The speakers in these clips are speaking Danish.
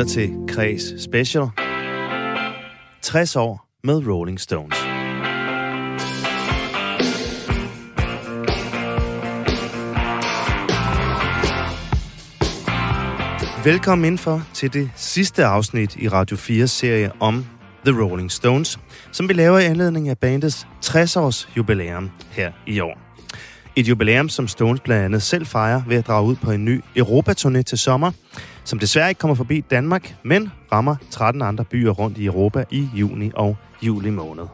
lytter til Kres Special. 60 år med Rolling Stones. Velkommen indenfor til det sidste afsnit i Radio 4 serie om The Rolling Stones, som vi laver i anledning af bandets 60-års jubilæum her i år. Et jubilæum, som Stones blandt andet selv fejrer ved at drage ud på en ny Europaturné til sommer, som desværre ikke kommer forbi Danmark, men rammer 13 andre byer rundt i Europa i juni og juli måned.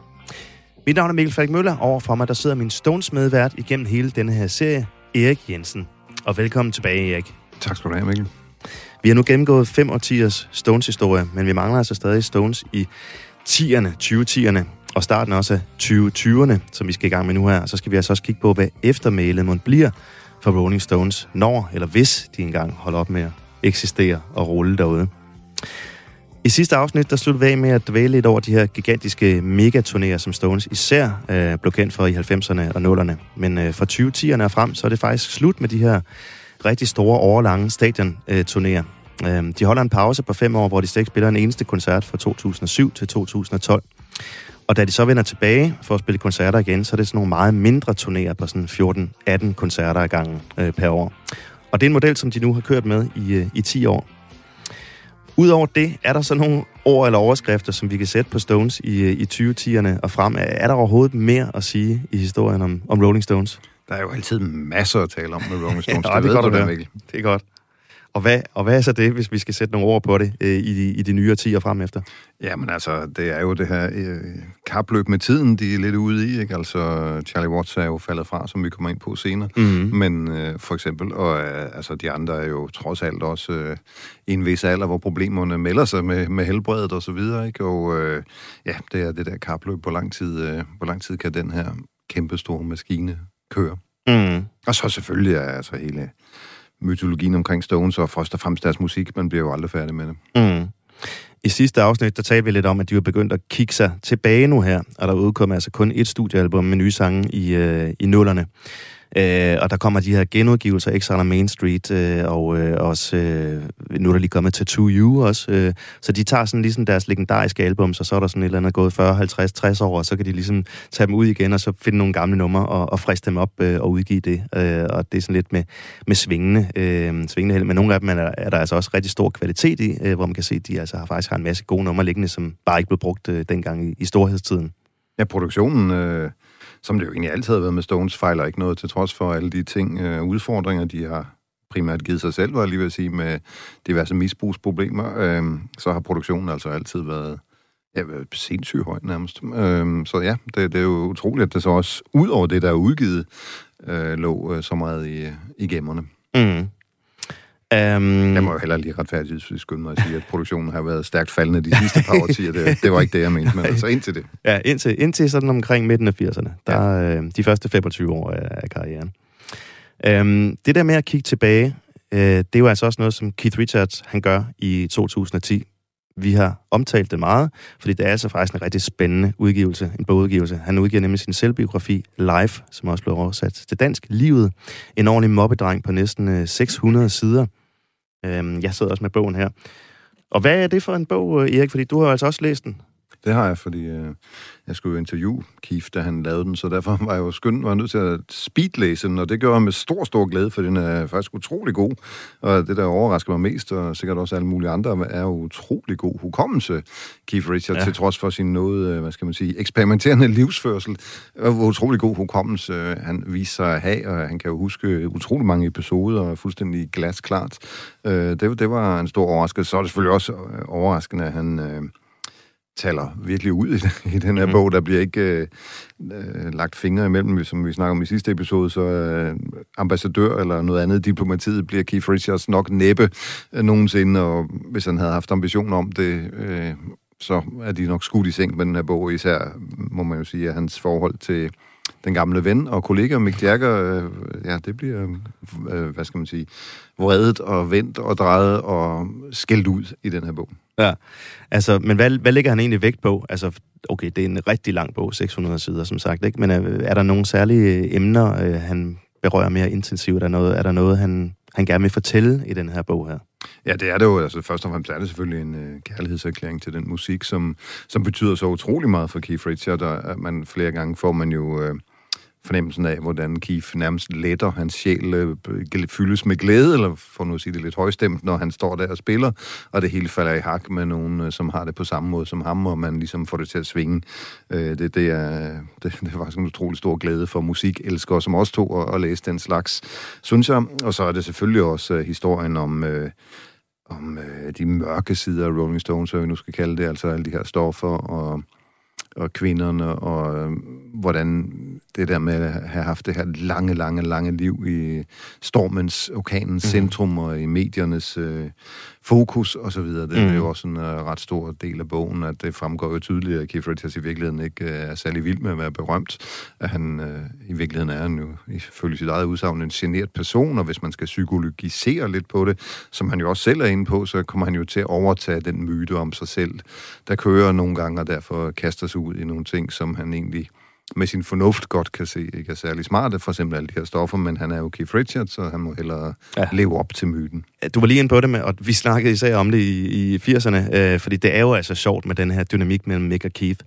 Mit navn er Mikkel Falk Møller. Overfor mig der sidder min Stones medvært igennem hele denne her serie, Erik Jensen. Og velkommen tilbage, Erik. Tak skal du have, Mikkel. Vi har nu gennemgået 5 årtiers Stones-historie, men vi mangler altså stadig Stones i 10'erne, 2010'erne og starten også af 2020'erne, som vi skal i gang med nu her. Så skal vi altså også kigge på, hvad eftermælet må bliver for Rolling Stones, når eller hvis de engang holder op med at eksistere og rulle derude. I sidste afsnit, der sluttede vi af med at dvæle lidt over de her gigantiske megaturnéer, som Stones især øh, blev kendt for i 90'erne og 0'erne. Men øh, fra 2010'erne og frem, så er det faktisk slut med de her rigtig store, overlange stadionturnéer. Øh, de holder en pause på fem år, hvor de slet ikke spiller en eneste koncert fra 2007 til 2012. Og da de så vender tilbage for at spille koncerter igen, så er det sådan nogle meget mindre turnéer på sådan 14-18 koncerter i gangen øh, per år. Og det er en model, som de nu har kørt med i, øh, i 10 år. Udover det, er der så nogle ord eller overskrifter, som vi kan sætte på Stones i, øh, i 2010'erne og frem. Er der overhovedet mere at sige i historien om, om Rolling Stones? Der er jo altid masser at tale om med Rolling Stones. ja, det, det, godt, du, det, det er godt. Og hvad, og hvad er så det, hvis vi skal sætte nogle ord på det øh, i, de, i de nye årtier frem efter? Jamen altså, det er jo det her øh, kapløb med tiden, de er lidt ude i. Ikke? Altså, Charlie Watts er jo faldet fra, som vi kommer ind på senere. Mm-hmm. Men øh, for eksempel, og øh, altså, de andre er jo trods alt også øh, i en vis alder, hvor problemerne melder sig med, med helbredet og så videre. Ikke? Og øh, ja, det er det der kapløb. Hvor lang tid, øh, hvor lang tid kan den her kæmpestore maskine køre? Mm. Og så selvfølgelig er altså hele mytologien omkring Stones, og først og fremmest deres musik. Man bliver jo aldrig færdig med det. Mm. I sidste afsnit, der talte vi lidt om, at de var begyndt at kigge sig tilbage nu her, og der udkom altså kun et studiealbum med nye sange i, øh, i nullerne. Øh, og der kommer de her genudgivelser, Exile on Main Street, øh, og øh, også, øh, nu er der lige kommet Tattoo You også. Øh, så de tager sådan ligesom deres legendariske album, så så er der sådan et eller andet gået 40, 50, 60 år, og så kan de ligesom tage dem ud igen, og så finde nogle gamle numre og, og friste dem op øh, og udgive det. Øh, og det er sådan lidt med, med svingende, øh, svingende held. Men nogle af dem er, er der altså også rigtig stor kvalitet i, øh, hvor man kan se, at de altså har faktisk har en masse gode numre liggende, som bare ikke blev brugt øh, dengang i, i storhedstiden. Ja, produktionen... Øh som det jo egentlig altid har været med Stones, fejler ikke noget, til trods for alle de ting, øh, udfordringer, de har primært givet sig selv, var jeg lige ved at sige, med diverse misbrugsproblemer, øh, så har produktionen altså altid været ja, sindssygt høj nærmest. Øh, så ja, det, det er jo utroligt, at det så også, ud over det, der er udgivet, øh, lå øh, så meget i, i gemmerne. Mm. Um, jeg må jo heller lige retfærdigt skynde mig at sige, at produktionen har været stærkt faldende de sidste par årtier. Det, det var ikke det, jeg mente, men altså indtil det. Ja, indtil, indtil sådan omkring midten af 80'erne. Der ja. øh, de første 25 år af, af karrieren. Um, det der med at kigge tilbage, øh, det er jo altså også noget, som Keith Richards han gør i 2010. Vi har omtalt det meget, fordi det er altså faktisk en rigtig spændende udgivelse, en bogudgivelse. Han udgiver nemlig sin selvbiografi Life, som også blev oversat til dansk. Livet, en ordentlig mobbedreng på næsten øh, 600 sider. Øhm, jeg sidder også med bogen her. Og hvad er det for en bog, øh, Erik? Fordi du har altså også læst den. Det har jeg, fordi øh, jeg skulle jo interviewe Keith, da han lavede den, så derfor var jeg jo skyndt var nødt til at speedlæse den, og det gjorde jeg med stor, stor glæde, for den er faktisk utrolig god. Og det, der overrasker mig mest, og sikkert også alle mulige andre, er jo utrolig god hukommelse, Keith Richards, ja. til trods for sin noget, øh, hvad skal man sige, eksperimenterende livsførsel. Og utrolig god hukommelse øh, han viser sig at have, og han kan jo huske utrolig mange episoder, og fuldstændig glasklart. Øh, det, det var en stor overraskelse. Så er det selvfølgelig også overraskende, at han taler virkelig ud i, i den her mm. bog. Der bliver ikke øh, øh, lagt fingre imellem, som vi snakker om i sidste episode, så øh, ambassadør eller noget andet diplomatiet bliver Keith Richards nok næppe øh, nogensinde, og hvis han havde haft ambition om det, øh, så er de nok skudt i seng med den her bog, især må man jo sige, at hans forhold til den gamle ven og kollega Mick Jagger, øh, ja, det bliver, øh, hvad skal man sige, vredet og vendt og drejet og skældt ud i den her bog. Ja, altså, men hvad, hvad lægger han egentlig vægt på? Altså, okay, det er en rigtig lang bog, 600 sider, som sagt, ikke? men er, er der nogle særlige emner, øh, han berører mere intensivt? Er der noget, er der noget han, han gerne vil fortælle i den her bog her? Ja, det er det jo. Altså, først og fremmest er det selvfølgelig en øh, kærlighedserklæring til den musik, som, som betyder så utrolig meget for Keith Richards. Og man, flere gange får man jo... Øh, fornemmelsen af, hvordan Keith nærmest letter hans sjæl, øh, fyldes med glæde, eller for nu at sige det lidt højstemt, når han står der og spiller, og det hele falder i hak med nogen, øh, som har det på samme måde som ham, og man ligesom får det til at svinge. Øh, det, det, er, det, det er faktisk en utrolig stor glæde for musikelskere som også tog at, at læse den slags, synes jeg. Og så er det selvfølgelig også øh, historien om... Øh, om øh, de mørke sider af Rolling Stones, hvad vi nu skal kalde det, altså alle de her stoffer og og kvinderne, og øh, hvordan det der med at have haft det her lange, lange, lange liv i stormens, orkanens mm. centrum og i mediernes øh, fokus og så videre. Det mm. er jo også en uh, ret stor del af bogen, at det fremgår jo tydeligt, at Keith Richards i virkeligheden ikke uh, er særlig vild med at være berømt. At han uh, i virkeligheden er jo, ifølge sit eget udsagn, en generet person, og hvis man skal psykologisere lidt på det, som han jo også selv er inde på, så kommer han jo til at overtage den myte om sig selv, der kører nogle gange, og derfor kaster sig ud i nogle ting, som han egentlig med sin fornuft godt kan se ikke er særlig smarte, for eksempel alle de her stoffer, men han er jo Keith Richards, så han må hellere ja. leve op til myten. Du var lige inde på det med, og vi snakkede især om det i, i 80'erne, øh, fordi det er jo altså sjovt med den her dynamik mellem Mick og Keith.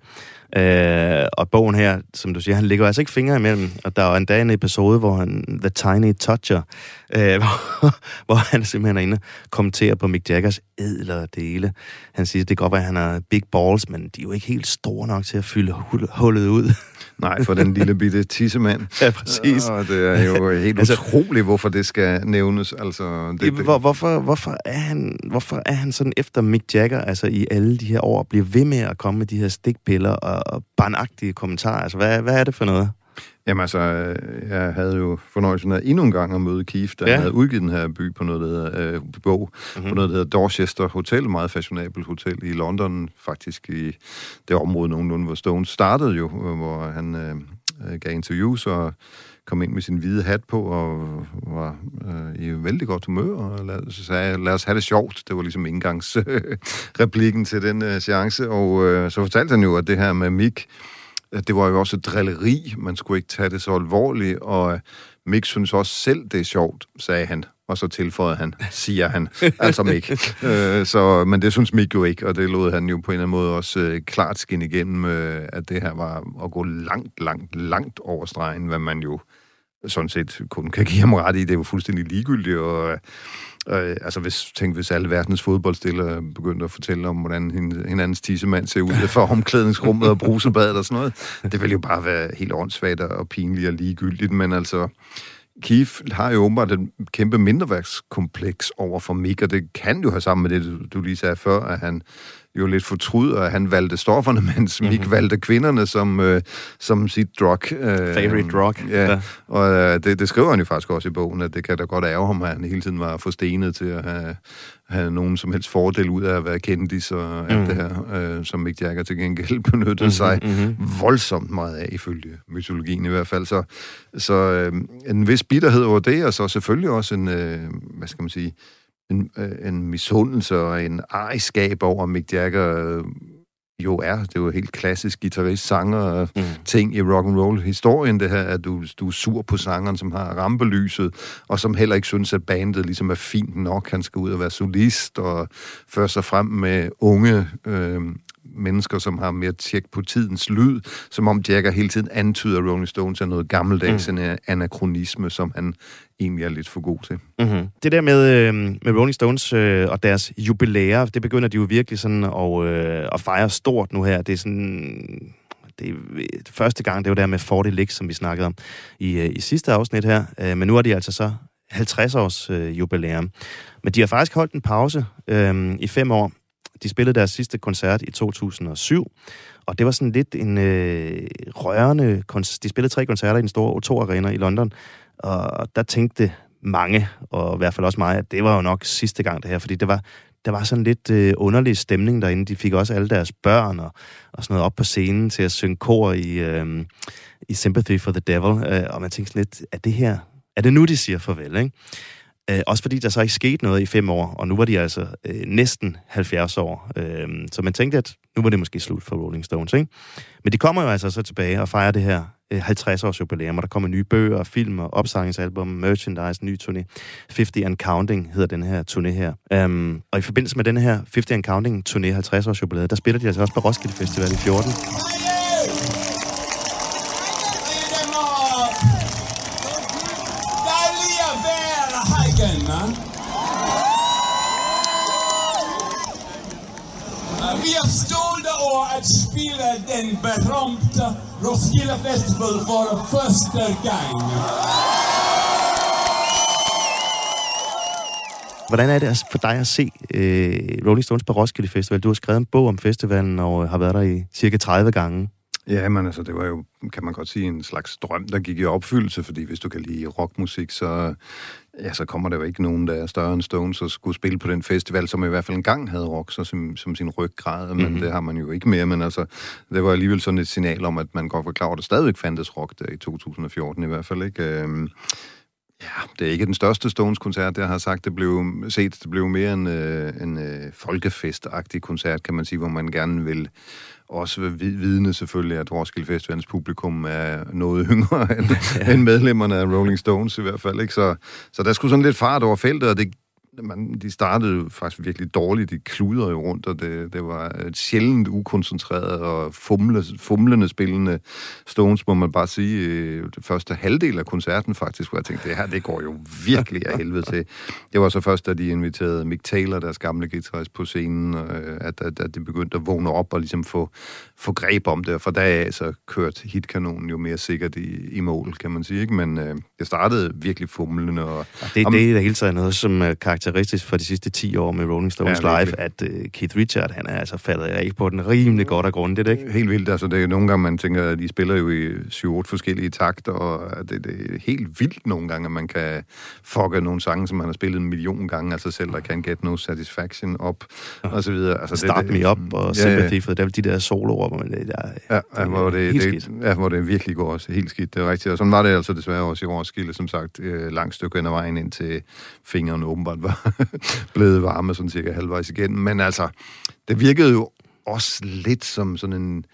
Øh, og bogen her, som du siger, han ligger altså ikke fingre imellem, og der er en en episode, hvor han, The Tiny Toucher, øh, hvor, hvor han simpelthen er inde og kommenterer på Mick Jaggers ædlere dele. Han siger, det kan godt være, at han har big balls, men de er jo ikke helt store nok til at fylde hullet ud. Nej, for den lille bitte tissemand. Ja, præcis. Og det er jo helt altså, utroligt, hvorfor det skal nævnes. Altså, det, det. Hvor, hvorfor, hvorfor, er han, hvorfor er han sådan efter Mick Jagger, altså i alle de her år, bliver ved med at komme med de her stikpiller og, og barnagtige kommentarer? Altså, hvad, hvad er det for noget? Jamen altså, jeg havde jo fornøjelsen af endnu en gang at møde Keith, der ja. havde udgivet den her by på noget, der hedder, øh, bog, mm-hmm. på noget, der hedder Dorchester Hotel, meget fashionabelt hotel i London, faktisk i det område nogenlunde, hvor Stone startede jo, hvor han øh, gav interviews og kom ind med sin hvide hat på og var øh, i vældig godt humør og lad, sagde lad os have det sjovt. Det var ligesom indgangsreplikken til den øh, seance, og øh, så fortalte han jo, at det her med Mick, det var jo også drilleri, man skulle ikke tage det så alvorligt, og Mick synes også selv, det er sjovt, sagde han. Og så tilføjede han, siger han, altså Mick. øh, så, men det synes Mick jo ikke, og det lod han jo på en eller anden måde også øh, klart skinne igennem, øh, at det her var at gå langt, langt, langt over stregen, hvad man jo sådan set kun kan give ham ret i. Det er jo fuldstændig ligegyldigt, og Øh, Øh, altså hvis, tænk, hvis alle verdens fodboldstillere begyndte at fortælle om, hvordan hinandens tissemand ser ud for omklædningsrummet og brusebadet og sådan noget. Det ville jo bare være helt åndssvagt og pinligt og ligegyldigt, men altså... Keith har jo åbenbart et kæmpe mindreværkskompleks over for Mick, og det kan jo have sammen med det, du, du lige sagde før, at han jo lidt fortryder, at han valgte stofferne, mens Mick mm-hmm. valgte kvinderne som, øh, som sit drug. Øh, Favorite drug. Ja, ja. og øh, det, det skriver han jo faktisk også i bogen, at det kan da godt ærge ham, at han hele tiden var forstenet til at have, have nogen som helst fordel ud af at være kendis og alt mm. det her, øh, som Mick Jagger til gengæld benyttede mm-hmm, sig mm-hmm. voldsomt meget af, ifølge mytologien i hvert fald. Så, så øh, en vis bitterhed over det, og så selvfølgelig også en, øh, hvad skal man sige, øh, en misundelse og en ejerskab over Mick Jagger øh, jo er. Det er jo helt klassisk guitarist, sanger mm. ting i rock and roll historien det her, at du, du er sur på sangeren, som har rampelyset, og som heller ikke synes, at bandet ligesom er fint nok. Han skal ud og være solist og føre sig frem med unge øh, mennesker, som har mere tjek på tidens lyd, som om Jagger hele tiden antyder, at Rolling Stones er noget gammeldags, mm. en anachronisme, som han egentlig er lidt for god til. Mm-hmm. Det der med, øh, med Rolling Stones øh, og deres jubilæer, det begynder de jo virkelig sådan at, øh, at fejre stort nu her. Det er sådan... Det er første gang, det var der med 40 Licks, som vi snakkede om i, øh, i sidste afsnit her. Øh, men nu er de altså så 50 års øh, jubilæum. Men de har faktisk holdt en pause øh, i fem år. De spillede deres sidste koncert i 2007, og det var sådan lidt en øh, rørende... De spillede tre koncerter i den store O2 Arena i London, og der tænkte mange, og i hvert fald også mig, at det var jo nok sidste gang det her, fordi det var, der var sådan lidt øh, underlig stemning derinde. De fik også alle deres børn og, og sådan noget op på scenen til at synge kor i, øh, i Sympathy for the Devil, øh, og man tænkte sådan lidt, er det her, er det nu, de siger farvel, ikke? Øh, også fordi der så ikke skete noget i fem år, og nu var de altså øh, næsten 70 år. Øh, så man tænkte, at nu var det måske slut for Rolling Stones. Ikke? Men de kommer jo altså så tilbage og fejrer det her øh, 50 års jubilæum, og der kommer nye bøger, film og opsangningsalbum, merchandise, ny turné. 50 and Counting hedder den her turné her. Um, og i forbindelse med den her 50 and Counting turné 50 års jubilæet, der spiller de altså også på Roskilde Festival i 14. Vi har stolte over at spille den berømte Roskilde Festival for første gang. Hvordan er det for dig at se øh, Rolling Stones på Roskilde Festival? Du har skrevet en bog om festivalen og har været der i cirka 30 gange. Ja, men altså, det var jo, kan man godt sige, en slags drøm, der gik i opfyldelse, fordi hvis du kan lide rockmusik, så, ja, så kommer der jo ikke nogen, der er større end Stones og skulle spille på den festival, som i hvert fald engang havde rock så som, som sin ryggrad, men mm-hmm. det har man jo ikke mere, men altså, det var alligevel sådan et signal om, at man godt var klar over, at der stadigvæk fandtes rock der i 2014 i hvert fald, ikke? Øhm, Ja, det er ikke den største Stones-koncert, jeg har sagt. Det blev set, det blev mere en, øh, en øh, folkefestagtig koncert, kan man sige, hvor man gerne vil også vidne selvfølgelig, at Roskilde Festivalens publikum er noget yngre end, ja. end medlemmerne af Rolling Stones i hvert fald. Ikke? Så, så der skulle sådan lidt fart over feltet, og det man, de startede jo faktisk virkelig dårligt. De kludrede jo rundt, og det, det var et sjældent ukoncentreret og fumle, fumlende spillende Stones, må man bare sige. Øh, det første halvdel af koncerten faktisk, hvor jeg tænkte, det her, det går jo virkelig af helvede til. Det var så først, da de inviterede Mick Taylor, deres gamle guitarist, på scenen, øh, at, at, at de begyndte at vågne op og ligesom få, få greb om det. Og fra dag af, så kørte hitkanonen jo mere sikkert i, i mål, kan man sige. Ikke? Men øh, det startede virkelig fumlende. Og, det, om, det er det hele taget noget, som uh, karakteristisk for de sidste 10 år med Rolling Stones ja, Live, at uh, Keith Richard, han er altså faldet af på den rimelig godt og grundigt, ikke? Helt vildt. Altså, det er nogle gange, man tænker, at de spiller jo i 7-8 forskellige takter, og det, det er helt vildt nogle gange, at man kan fucke nogle sange, som man har spillet en million gange, altså selv der kan Get No Satisfaction op, ja. og så videre. Altså, Start det, det, Me Up og ja, Sympathy ja. for det de der soloer, hvor man, det er, ja, ja, hvor det, det, det, ja, hvor det virkelig går også helt skidt. Det er rigtigt. Og sådan var det altså desværre også i Roskilde, som sagt, øh, langt stykke hen ad vejen ind til fingrene åbenbart var blevet varme sådan cirka halvvejs igen. Men altså, det virkede jo også lidt som sådan en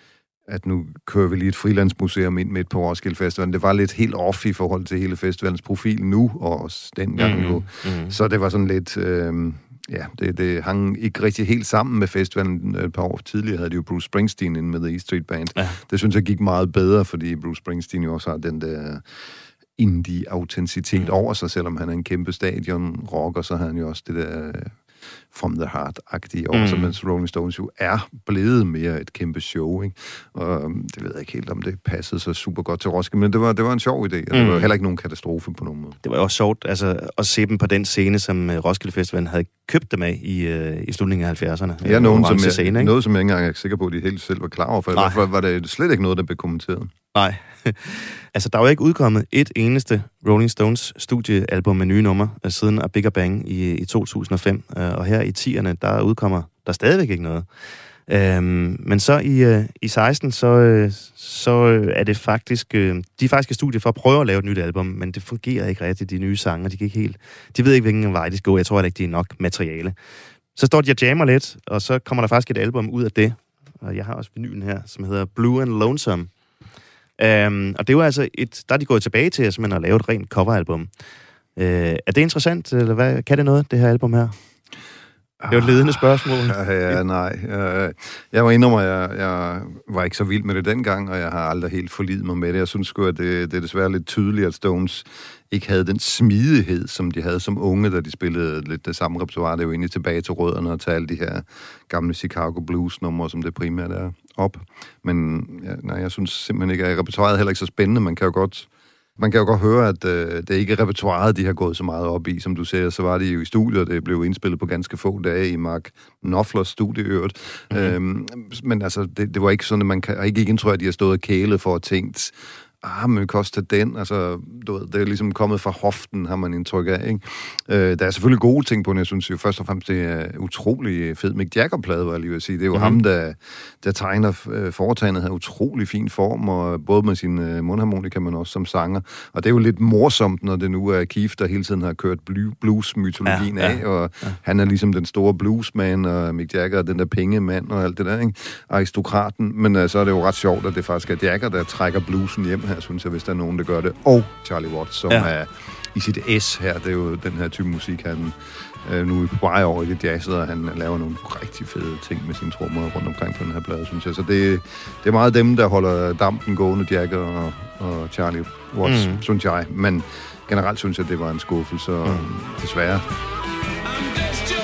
at nu kører vi lige et frilandsmuseum ind midt på Roskilde Festival. Det var lidt helt off i forhold til hele festivalens profil nu, og også dengang mm, nu. Mm. Så det var sådan lidt... Øh, ja, det, det hang ikke rigtig helt sammen med festivalen. Et par år tidligere havde de jo Bruce Springsteen ind med The E Street Band. Ja. Det synes jeg gik meget bedre, fordi Bruce Springsteen jo også har den der indie-autenticitet mm. over sig, selvom han er en kæmpe stadion-rocker, så har han jo også det der From the Heart-agtige over, mm. mens Rolling Stones jo er blevet mere et kæmpe show, ikke? Og øhm, det ved jeg ikke helt, om det passede så super godt til Roskilde, men det var, det var en sjov idé, og mm. det var heller ikke nogen katastrofe på nogen måde. Det var jo også sjovt altså, at se dem på den scene, som øh, Roskilde Festivalen havde købt dem af i, i slutningen af 70'erne. Ja, nogen, som jeg, scene, noget, som jeg ikke engang er sikker på, at de helt selv var klar over, for Nej. var det slet ikke noget, der blev kommenteret. Nej. altså, der er jo ikke udkommet et eneste Rolling Stones studiealbum med nye numre øh, siden A Bigger Bang i, i 2005. Øh, og her i 10'erne, der udkommer der stadigvæk ikke noget. Øhm, men så i, øh, i 16, så, øh, så øh, er det faktisk... øh, de er faktisk i studiet for at prøve at lave et nyt album, men det fungerer ikke rigtigt, de nye sange. De, kan ikke helt, de ved ikke, hvilken vej de skal gå. Jeg tror ikke, de er nok materiale. Så står de og jammer lidt, og så kommer der faktisk et album ud af det. Og jeg har også vinylen her, som hedder Blue and Lonesome. Um, og det er jo altså et, der er de gået tilbage til at, at lave et rent coveralbum. Uh, er det interessant, eller hvad, kan det noget, det her album her? Det var et ledende spørgsmål. Ja, ja nej. Jeg, jeg var indrømme, at jeg, jeg var ikke så vild med det dengang, og jeg har aldrig helt forlidt mig med det. Jeg synes sgu, at det, det er desværre lidt tydeligt, at Stones ikke havde den smidighed, som de havde som unge, da de spillede lidt det samme repertoire. Det er jo egentlig tilbage til rødderne og til alle de her gamle Chicago Blues-numre, som det primært er op. Men ja, nej, jeg synes simpelthen ikke, at repertoireet er heller ikke så spændende. Man kan jo godt man kan jo godt høre, at øh, det ikke er repertoireet, de har gået så meget op i. Som du siger, så var det jo i studiet, og det blev indspillet på ganske få dage i Mark Knopflers studieøret. Mm-hmm. Øhm, men altså, det, det var ikke sådan, at man kan ikke indtryk, at de har stået og kælet for at tænkt, ah, men tage den. Altså, du ved, det er ligesom kommet fra hoften, har man indtryk af, ikke? Øh, der er selvfølgelig gode ting på den. Jeg synes jo først og fremmest, det er utrolig fed Mick Jagger-plade, var jeg lige vil sige. Det er jo mm-hmm. ham, der, der tegner øh, foretagendet, har utrolig fin form, og både med sin øh, mundharmonika, men også som sanger. Og det er jo lidt morsomt, når det nu er Keith, der hele tiden har kørt blues-mytologien ja, ja, af, og ja. han er ligesom den store bluesman, og Mick Jagger er den der pengemand og alt det der, ikke? Aristokraten. Men øh, så er det jo ret sjovt, at det faktisk er Jagger, der trækker bluesen hjem her her, synes jeg, hvis der er nogen, der gør det. Og Charlie Watts, som Ja. er i sit S her. Det er jo den her type musik, han øh, nu er på vej over i det jazzet, og han laver nogle rigtig fede ting med sine trommer rundt omkring på den her plade, synes jeg. Så det, det er meget dem, der holder dampen gående, Jack og, og Charlie Watts, Mm. synes jeg. Men generelt synes jeg, det var en skuffelse, og Mm. mm. desværre. I'm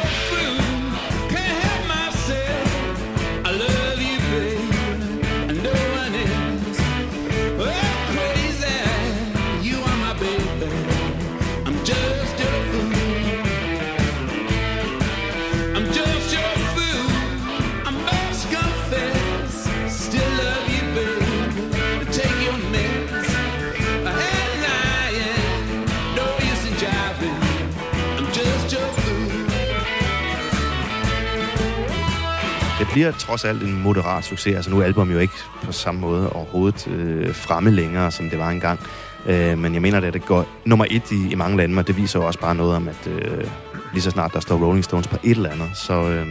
bliver trods alt en moderat succes. Altså nu er album jo ikke på samme måde overhovedet øh, fremme længere, som det var engang. Øh, men jeg mener, at det går nummer et i, i mange lande, og det viser jo også bare noget om, at øh, lige så snart der står Rolling Stones på et eller andet, så, øh,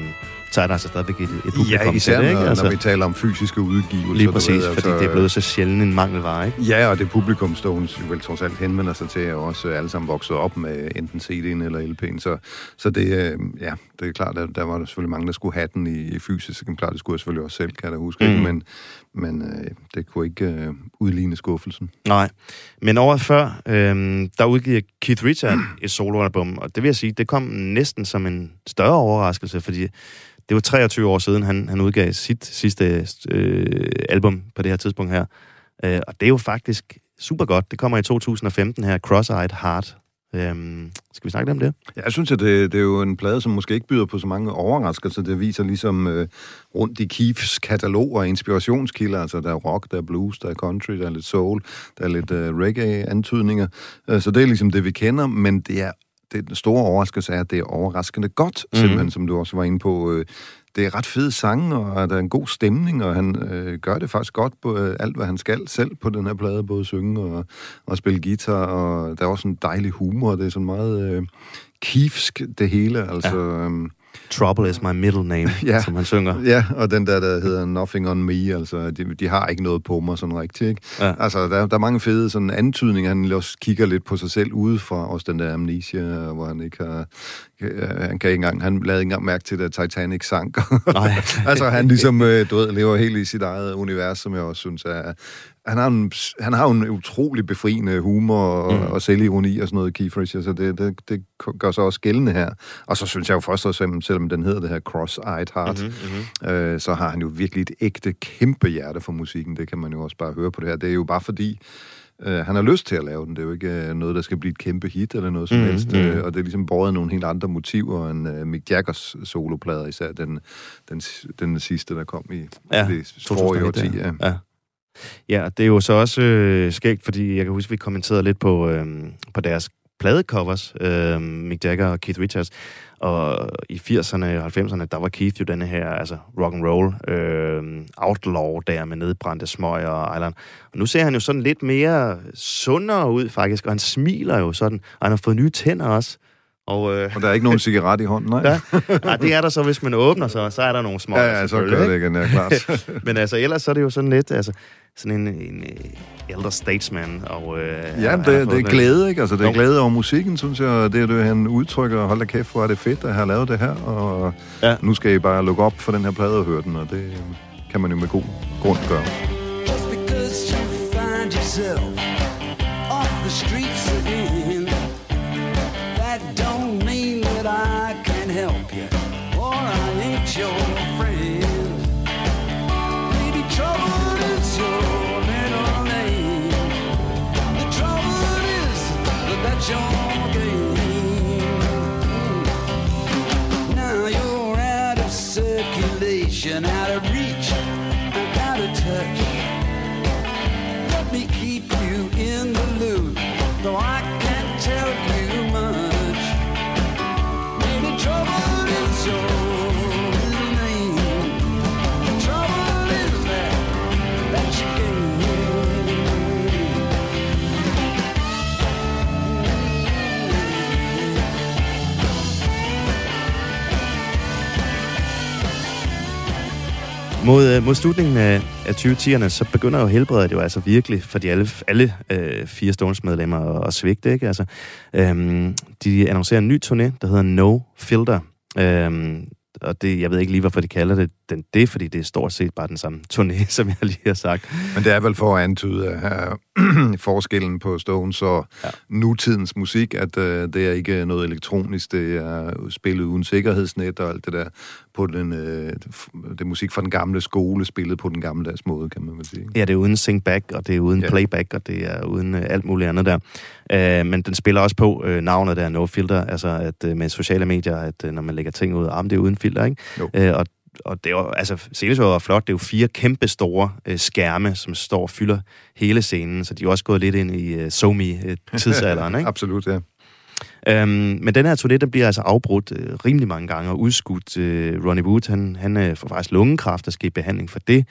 så er der altså stadigvæk et, et publikum Ja, især til det, ikke? når, Altså, når vi taler om fysiske udgivelser. lige præcis, ved, fordi det er blevet så sjældent en mangelvare, ikke? Ja, og det publikum, Stones vel trods alt henvender sig til, er også alle sammen vokset op med enten CD'en eller LP'en. Så, så det, øh, ja, det er klart, at der var der selvfølgelig mange, der skulle have den i, i fysisk eksemplar. Det skulle jeg selvfølgelig også selv, kan jeg da huske. Mm. Mm. Men, men øh, det kunne ikke øh, udligne skuffelsen. Nej, men året før, øhm, der udgiver Keith Richard et soloalbum, og det vil jeg sige, det kom næsten som en større overraskelse, fordi det var 23 år siden, han, han udgav sit sidste øh, album på det her tidspunkt her. Øh, og det er jo faktisk super godt. Det kommer i 2015 her, Cross-Eyed Heart. Øhm, skal vi snakke om det? Ja, jeg synes, at det, det er jo en plade, som måske ikke byder på så mange overraskelser. Det viser ligesom øh, rundt i Keiths katalog og inspirationskilder. Altså, der er rock, der er blues, der er country, der er lidt soul, der er lidt øh, reggae-antydninger. Øh, så det er ligesom det, vi kender, men det er det, den store overraskelse er, at det er overraskende godt, mm. simpelthen, som du også var inde på. Øh, det er ret fede sange, og der er en god stemning, og han øh, gør det faktisk godt på øh, alt, hvad han skal selv på den her plade, både synge og, og spille guitar, og der er også en dejlig humor, det er sådan meget øh, kiefsk, det hele, altså... Ja. Øhm, Trouble is my middle name, Ja. som han synger. ja, og den der, der hedder Nothing on Me, altså, de, de har ikke noget på mig sådan rigtigt, ikke? Ja. Altså, der, der er mange fede sådan antydninger, han også kigger lidt på sig selv udefra, også den der amnesia, hvor han ikke har... øh, Han kan ikke engang, han lavede ikke engang mærke til, at Titanic sank. Nej. altså, han ligesom, øh, du ved, lever helt i sit eget univers, som jeg også synes er... Han har, en, han har en utrolig befriende humor og, mm. og selvironi og sådan noget, Keith Richards, så det, det, det gør sig også gældende her. Og så synes jeg jo først og fremmest, selvom den hedder det her Cross-Eyed Heart, mm-hmm. øh, så har han jo virkelig et ægte kæmpe hjerte for musikken. Det kan man jo også bare høre på det her. Det er jo bare fordi, øh, han har lyst til at lave den. Det er jo ikke øh, noget, der skal blive et kæmpe hit eller noget som Mhm, mm, helst. mhm. Øh, og det er ligesom båret af nogle helt andre motiver end øh, Mick Jaggers soloplader, især den, den, den sidste, der kom i Ja, det forrige 2001, årti. Ja. Ja. Ja, det er jo så også øh, skægt, fordi jeg kan huske, vi kommenterede lidt på, øh, på deres pladecovers, øh, Mick Jagger og Keith Richards. Og i 80'erne og 90'erne, der var Keith jo denne her, altså rock and roll øh, outlaw der med nedbrændte smøg og island. Og nu ser han jo sådan lidt mere sundere ud faktisk, og han smiler jo sådan, og han har fået nye tænder også. Og, øh, Og der er ikke nogen cigaret i hånden, nej. ja, ja, det er der så, hvis man åbner, så, så er der nogle små. ja, ja så gør det igen, ja, klart. Men altså, ellers så er det jo sådan lidt, altså, sådan en, en øh, elder statesman. Og, øh, Ja, det, det er den- glæde, ikke? Altså, det er Jo. glæde over musikken, synes jeg. Det er det, han udtrykker. Hold da kæft, hvor er det fedt at have lavet det her. Og Ja. nu skal I bare lukke op for den her plade og høre den, og det kan man jo med god grund gøre. Just because you find yourself your Mod, øh, mod slutningen af, af 2010'erne, så begynder jo helbredet jo altså virkelig for de alle, alle øh, fire Stones-medlemmer at, at svigte, ikke? Altså, øhm, de annoncerer en ny turné, der hedder No Filter. Øhm, og det, jeg ved ikke lige, hvorfor de kalder det den, det, fordi det er stort set bare den samme turné, som jeg lige har sagt. Men det er vel for at antyde uh, forskellen på Stones og ja. nutidens musik, at uh, det er ikke noget elektronisk, det er spillet uden sikkerhedsnet og alt det der på den, uh, det musik fra den gamle skole, spillet på den gammeldags måde, kan man vel sige. Ja, det er uden singback, og det er uden ja. playback, og det er uden uh, alt muligt andet der. Uh, men den spiller også på uh, navnet der, No Filter, altså at uh, med sociale medier, at uh, når man lægger ting ud, ah, det er uden filter, ikke? Uh, og og det er jo, altså, sceneshow var flot. Det er jo fire kæmpe store øh, skærme, som står og fylder hele scenen, så de er også gået lidt ind i øh, SoMe-tidsalderen, ikke? Absolut, ja. Øhm, men den her turné, den bliver altså afbrudt øh, rimelig mange gange og udskudt. Øh, Ronnie Wood, han, han øh, får faktisk lungekræft og skal i behandling for det.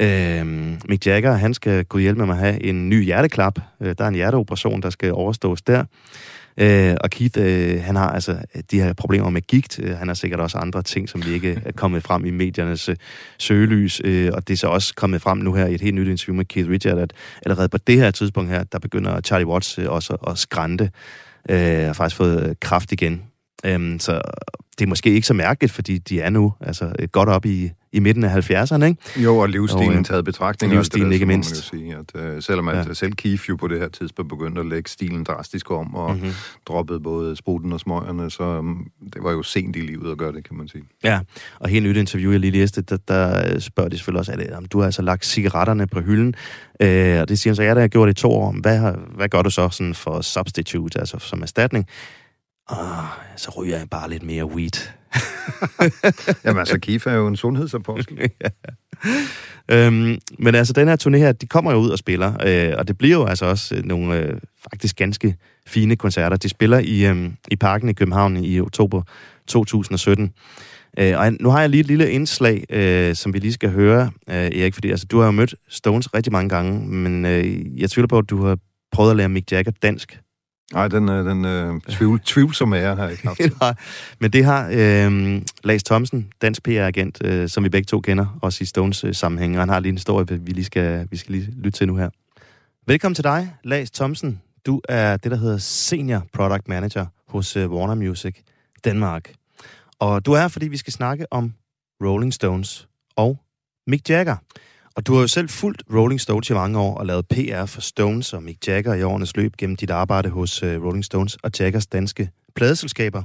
Øhm, Mick Jagger, han skal kunne hjælpe med at have en ny hjerteklap. Øh, der er en hjerteoperation, der skal overstås der. Øh, og Keith, øh, han har altså øh, de her problemer med gigt. Øh, han har sikkert også andre ting, som vi ikke er kommet frem i mediernes øh, søgelys. Øh, og det er så også kommet frem nu her i et helt nyt interview med Keith Richard, at allerede på det her tidspunkt her, der begynder Charlie Watts øh, også at skrænte. Øh, har faktisk fået øh, kraft igen. Øhm, så det er måske ikke så mærkeligt, fordi de er nu altså, godt op i, i midten af 70'erne, ikke? Jo, og livsstilen og, øh, taget betragtning. Livsstilen ikke mindst. Man jo sige, at, uh, selvom at ja. selv Keith jo på det her tidspunkt begyndte at lægge stilen drastisk om, og mm-hmm. droppede både spruten og smøgerne, så um, det var jo sent i livet at gøre det, kan man sige. Ja, og helt nyt interview, jeg lige læste, der, der spørger de selvfølgelig også, at om du har altså lagt cigaretterne på hylden, øh, og det siger han så, ja, det har jeg gjort i to år. Hvad, hvad gør du så sådan for substitute, altså som erstatning? Ah, så ryger jeg bare lidt mere weed. Jamen altså, Kif er jo en sundhedsapostel. ja. øhm, men altså, den her turné her, de kommer jo ud og spiller, øh, og det bliver jo altså også øh, nogle øh, faktisk ganske fine koncerter. De spiller i, øh, i Parken i København i oktober 2017. Øh, og nu har jeg lige et lille indslag, øh, som vi lige skal høre, øh, Erik, fordi altså, du har jo mødt Stones rigtig mange gange, men øh, jeg tvivler på, at du har prøvet at lære Mick Jagger dansk. Nej, den, øh, den øh, tvivl, tvivlsomme ære har jeg ikke haft. Nej, men det har øh, Lars Thomsen, dansk PR-agent, øh, som vi begge to kender, også i Stones øh, sammenhæng. Han har lige en historie, vi lige skal, vi skal lige lytte til nu her. Velkommen til dig, Lars Thomsen. Du er det, der hedder Senior Product Manager hos øh, Warner Music Danmark. Og du er fordi vi skal snakke om Rolling Stones og Mick Jagger. Og du har jo selv fulgt Rolling Stones i mange år og lavet PR for Stones og Mick Jagger i årenes løb gennem dit arbejde hos øh, Rolling Stones og Jaggers danske pladeselskaber.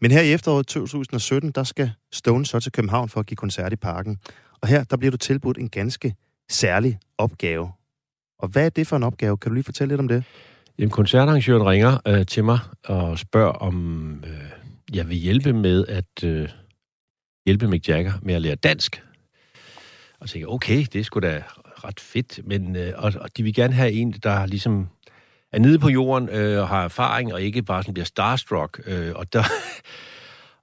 Men her i efteråret 2017, der skal Stones så til København for at give koncert i parken. Og her, der bliver du tilbudt en ganske særlig opgave. Og hvad er det for en opgave? Kan du lige fortælle lidt om det? Jamen, koncertarrangøren ringer øh, til mig og spørger, om øh, jeg vil hjælpe med at øh, hjælpe Mick Jagger med at lære dansk. Og tænker, okay, det er sgu da ret fedt, men øh, og, og de vil gerne have en, der ligesom er nede på jorden øh, og har erfaring, og ikke bare sådan bliver starstruck. Øh, og der...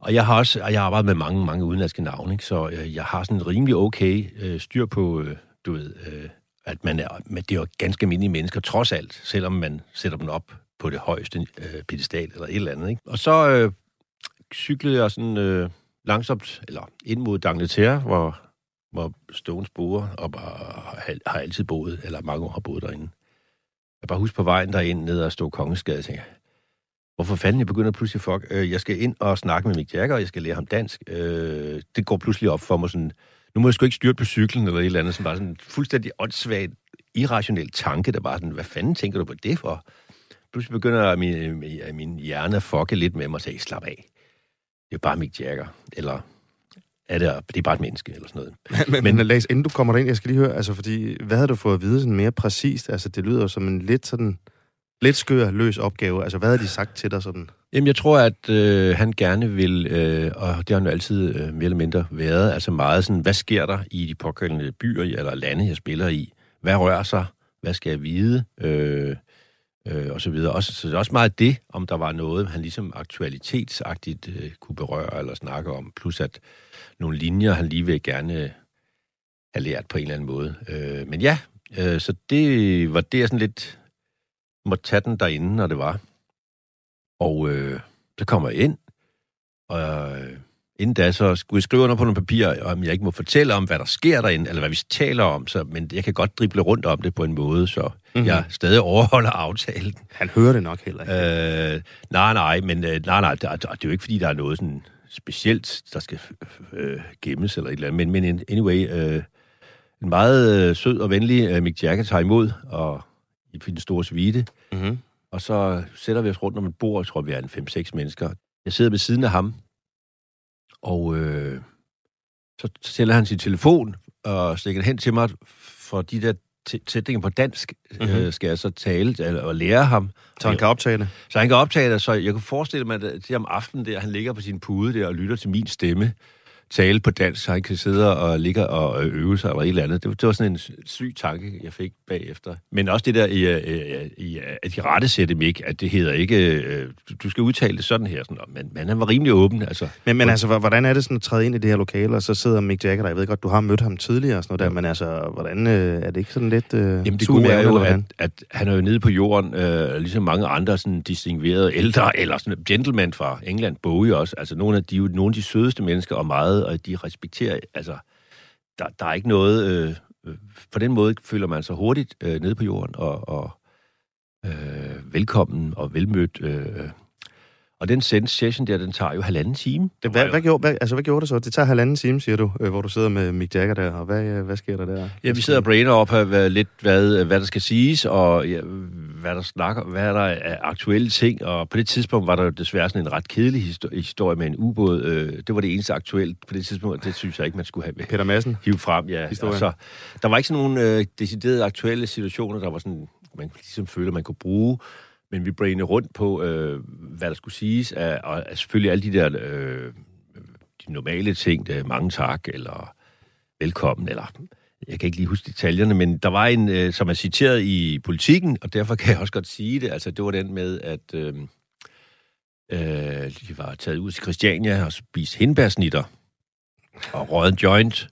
Og jeg har også og jeg har arbejdet med mange, mange udenlandske navne, ikke? så øh, jeg har sådan rimelig okay øh, styr på, øh, du ved, øh, at man er, men det er jo ganske almindelige mennesker, trods alt, selvom man sætter dem op på det højeste øh, pedestal eller et eller andet. Ikke? Og så øh, cyklede jeg sådan øh, langsomt, eller ind mod Dangleterre, hvor hvor Stones boer, og har altid boet, eller mange år har boet derinde. Jeg bare husker på vejen derind, ned og stå Kongensgade, tænker hvorfor fanden jeg begynder pludselig, fuck, øh, jeg skal ind og snakke med Mick Jagger, og jeg skal lære ham dansk. Øh, det går pludselig op for mig sådan, nu må jeg sgu ikke styre på cyklen, eller et eller andet, som var sådan fuldstændig åndssvagt, irrationel tanke, der var sådan, hvad fanden tænker du på det for? Pludselig begynder min, min hjerne at fucke lidt med mig og sige, slap af. Det er bare Mick Jagger. Eller er det, det er bare et menneske, eller sådan noget. men, men, men Lars, inden du kommer derind, jeg skal lige høre, altså fordi, hvad havde du fået at vide sådan mere præcist? Altså, det lyder jo som en lidt sådan, lidt skør, løs opgave. Altså, hvad har de sagt til dig sådan? Jamen, jeg tror, at øh, han gerne vil, øh, og det har han jo altid øh, mere eller mindre været, altså meget sådan, hvad sker der i de pågældende byer eller lande, jeg spiller i? Hvad rører sig? Hvad skal jeg vide? Øh, øh, og så videre. Også, så det er også meget det, om der var noget, han ligesom aktualitetsagtigt øh, kunne berøre eller snakke om, plus at nogle linjer, han lige vil gerne have lært på en eller anden måde. Øh, men ja, øh, så det var det, jeg sådan lidt måtte tage den derinde, når det var. Og øh, så kommer jeg ind, og øh, inden da, så skulle jeg skrive under på nogle papirer, om jeg ikke må fortælle om, hvad der sker derinde, eller hvad vi taler om, så, men jeg kan godt drible rundt om det på en måde, så Mhm. mm-hmm. jeg stadig overholder aftalen. Han hører det nok heller ikke. Øh, nej, nej, men øh, nej, nej, det, det er jo ikke, fordi der er noget sådan specielt, der skal øh, gemmes eller et eller andet, men, men anyway, øh, en meget øh, sød og venlig øh, Mick Jagger tager imod, og i den store svite, Mm-hmm. og så sætter vi os rundt om et bord, tror, vi er en 5-6 mennesker. Jeg sidder ved siden af ham, og øh, så tæller han sin telefon og stikker den hen til mig, for de der sætninger på dansk mm-hmm. øh, skal jeg så tale eller, og lære ham. Så han kan optage det. Så han kan optage det, så jeg kunne forestille mig, at til om aftenen der, han ligger på sin pude der og lytter til min stemme, tale på dansk, så han kan sidde og ligge og øve sig eller et eller andet. Det, var- det var sådan en syg tanke, jeg fik bagefter. Men også det der i, øh, i øh, at de rette sætte mig, at det hedder ikke, øh, du- skal udtale det sådan her, sådan, men, men han var rimelig åben, altså. Men, men altså, hvor- hvordan er det sådan at træde ind i det her lokale, og så sidder Mick Jagger der? Jeg ved godt, du har mødt ham tidligere og sådan noget der, men altså, hvordan øh, er det ikke sådan lidt øh, Jamen det gode i er jo, at, at han er jo nede på jorden, øh, ligesom mange andre sådan distinguerede ældre, eller sådan gentleman fra England, Bowie også. Altså nogle af de, nogle af de sødeste mennesker, og meget, og de respekterer, altså, der, der er ikke noget, øh, øh, på den måde føler man sig hurtigt øh, nede på jorden, og, og øh, velkommen og velmødt. Øh, og den session der, den tager jo halvanden time. Det, hvad, hvad, gjorde, hvad, altså, hvad gjorde det så? Det tager halvanden time, siger du, øh, hvor du sidder med Mick Jagger der, og hvad, øh, hvad sker der der? Ja, vi sidder og brainer op af hvad, lidt, hvad, hvad der skal siges, og ja, hvad der snakker, hvad der er aktuelle ting. Og på det tidspunkt var der jo desværre sådan en ret kedelig histo- historie med en ubåd. Øh, det var det eneste aktuelt på det tidspunkt, det synes jeg ikke, man skulle have Peter Madsen. hive frem. Ja. Historien. Altså, der var ikke sådan nogle øh, deciderede aktuelle situationer, der var sådan, man ligesom føler, man kunne bruge. Men vi brainede rundt på, øh, hvad der skulle siges, af, og selvfølgelig alle de der øh, de normale ting, der mange tak, eller velkommen, eller jeg kan ikke lige huske detaljerne, men der var en, øh, som er citeret i politikken, og derfor kan jeg også godt sige det. Altså, det var den med, at øh, øh, de var taget ud til Christiania og spist hindbærsnitter og røget en joint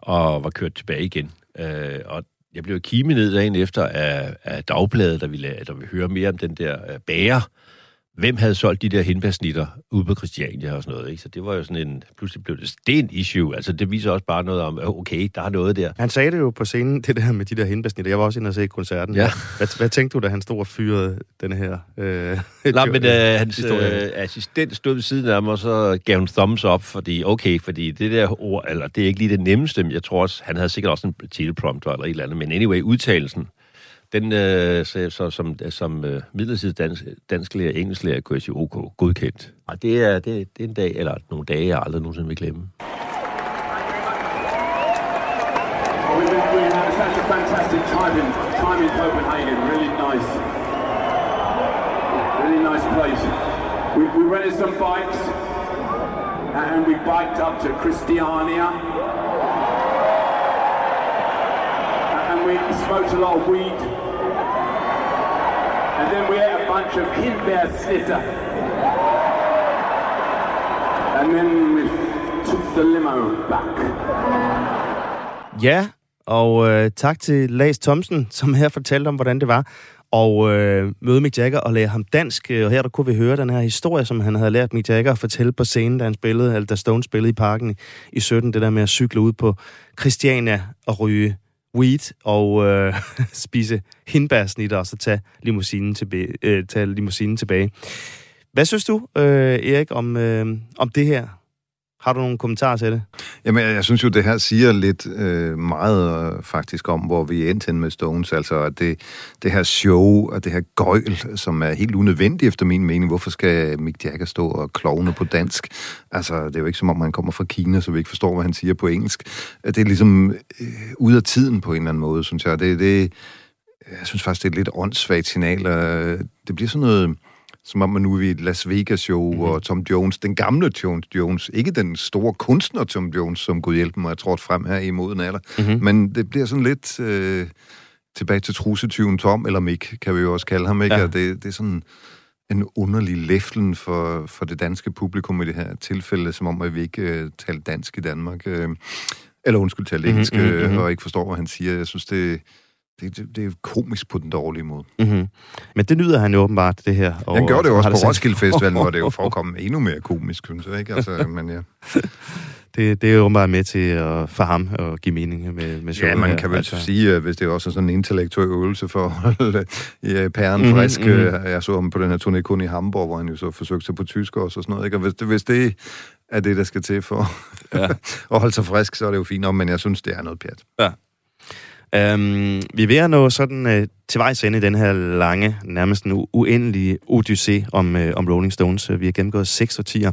og var kørt tilbage igen. Øh, og jeg blev kimet ned dagen efter af, af dagbladet, der ville, der ville høre mere om den der øh, bager. Hvem havde solgt de der hindbærsnitter ude på Christiania og sådan noget, ikke? Så det var jo sådan en... Pludselig blev det, det en issue. Altså, det viser også bare noget om, okay, der er noget der. Han sagde det jo på scenen, det der med de der hindbærsnitter. Jeg var også inde og se koncerten. Ja. Hvad, hvad tænkte du, da han stod og fyrede den her... Øh, Nej, men øh, hans historie? øh, assistent stod ved siden af mig, og så gav hun thumbs up, fordi okay, fordi det der ord, eller det er ikke lige det nemmeste, men jeg tror også, han havde sikkert også en teleprompter eller et eller andet, men anyway, udtalelsen, den øh, så, så, som, som øh, midlertidig dansk, dansklærer og engelsklærer kunne jeg sige, ok, godkendt. Og det er, det, det er en dag, eller nogle dage, jeg aldrig nogensinde vil glemme. Such a fantastic time in, time in Copenhagen. Really nice. Really nice place. We, we rented some bikes and we biked up to Christiania. And we smoked a lot of weed. And then we ate a bunch of Hindbear snitter. And then we took the limo back. Ja, og øh, tak til Lars Thomsen, som her fortalte om, hvordan det var og øh, møde Mick Jagger og lære ham dansk. Og her der kunne vi høre den her historie, som han havde lært Mick Jagger at fortælle på scenen, da han spillede, eller da Stone spillede i parken i 17. Det der med at cykle ud på Christiania og ryge weed og øh, spise hindbærsnitter og så tage limousinen, tilbage, øh, tage limousinen tilbage. Hvad synes du, øh, Erik, om, øh, om det her? Har du nogle kommentarer til det? Jamen, jeg, jeg synes jo, det her siger lidt øh, meget øh, faktisk om, hvor vi er endt hen med Stones. Altså, at det, det her show og det her gøjl, som er helt unødvendigt efter min mening. Hvorfor skal Mick Jagger stå og klovne på dansk? Altså, det er jo ikke som om, man kommer fra Kina, så vi ikke forstår, hvad han siger på engelsk. Det er ligesom øh, ud af tiden på en eller anden måde, synes jeg. Det, det, jeg synes faktisk, det er et lidt åndssvagt signal. og øh, Det bliver sådan noget som om man nu er i et Las Vegas-show, mm-hmm. og Tom Jones, den gamle Tom Jones, ikke den store kunstner Tom Jones, som Gud hjælpe mig, jeg tror frem her i moden alder, mm-hmm. men det bliver sådan lidt øh, tilbage til trusetyven Tom, eller Mick, kan vi jo også kalde ham, ikke? Ja. Ja. Det, det er sådan en underlig læflen for, for det danske publikum i det her tilfælde, som om, at vi ikke øh, taler dansk i Danmark. Øh, eller undskyld, taler engelsk, mhm, mm-hmm, mhm. og ikke forstår, hvad han siger. Jeg synes, det, det, det, det er komisk på den dårlige måde. Mm-hmm. Men det nyder han jo åbenbart, det her. Og, Han gjorde det jo og også på selv- Roskilde Festivalen, hvor det jo forekom endnu mere komisk, synes jeg, ikke? Altså, men ja. Det, det er jo åbenbart med til at, for ham at give mening med, med showet Ja, man her. kan vel altså. sige, at hvis det er også sådan en intellektuel øvelse for at holde ja, pæren Mhm, mm-hmm, frisk. mhm. Mm-hmm. Jeg så ham på den her turné kun i Hamburg, hvor han jo så forsøgte sig på tysk også og sådan noget. Ikke? Og hvis det, hvis det er det, der skal til for Ja. at holde sig frisk, så er det jo fint nok, men jeg synes, det er noget pjat. Øhm, vi er ved at nå sådan øh, til vejs ende i den her lange, nærmest nu uendelige odyssé om, øh, om Rolling Stones. Vi har gennemgået seks årtier.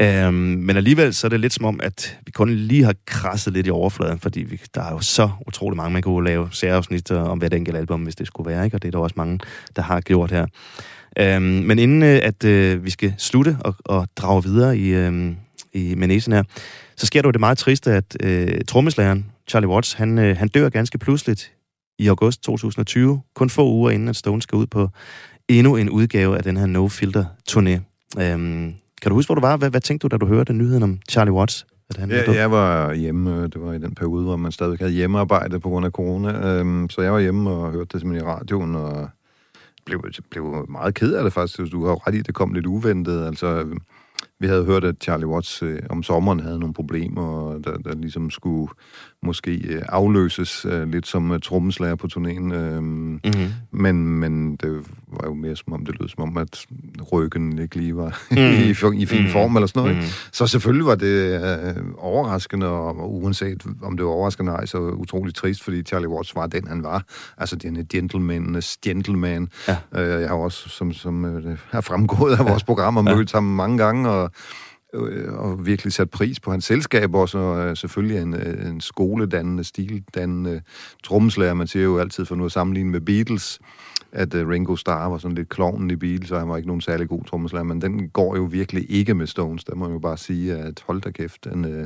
Øhm, men alligevel så er det lidt som om, at vi kun lige har krasset lidt i overfladen, fordi vi, der er jo så utrolig mange, man kunne lave særafsnit om hvert enkelt album, hvis det skulle være, ikke? og det er der også mange, der har gjort her. Øhm, men inden øh, at øh, vi skal slutte og, og drage videre i, øh, i manesen her, så sker der jo det meget triste, at øh, trommeslageren Charlie Watts, han, øh, han dør ganske pludseligt i august 2020, kun få uger inden at Stone skal ud på endnu en udgave af den her No Filter turné. Øhm, kan du huske, hvor du var? Hvad, hvad tænkte du, da du hørte nyheden om Charlie Watts? At han Ja, jeg var hjemme, det var i den periode, hvor man stadig havde hjemmearbejde på grund af corona, øhm, så jeg var hjemme og hørte det simpelthen i radioen, og blev, blev meget ked af det faktisk. Du har ret i, det kom lidt uventet. Altså, vi havde hørt, at Charlie Watts øh, om sommeren havde nogle problemer, og der, der ligesom skulle måske øh, afløses øh, lidt som øh, trommeslager på turnéen. Øh, Mm-hmm. men, men det var jo mere som om, det lød som om, at ryggen ikke lige var Mm. i, i fin Mm. form eller sådan noget. ikke? Mm. Så selvfølgelig var det øh, overraskende, og uanset om det var overraskende eller ej, så utroligt trist, fordi Charlie Watts var den, han var. Altså, den er gentleman's gentleman. Ja. Øh, jeg har også, som, som øh, har fremgået af vores program, og mødt ham mange gange, og øh, og virkelig sat pris på hans selskab også, og øh, selvfølgelig en, øh, en skoledannende, stildannende trommeslager. Man siger jo altid, for nu at sammenligne med Beatles, at uh, Ringo Starr var sådan lidt klovnen i Beatles, og han var ikke nogen særlig god trommeslager, men den går jo virkelig ikke med Stones. Der må man jo bare sige, at hold da kæft, en, uh,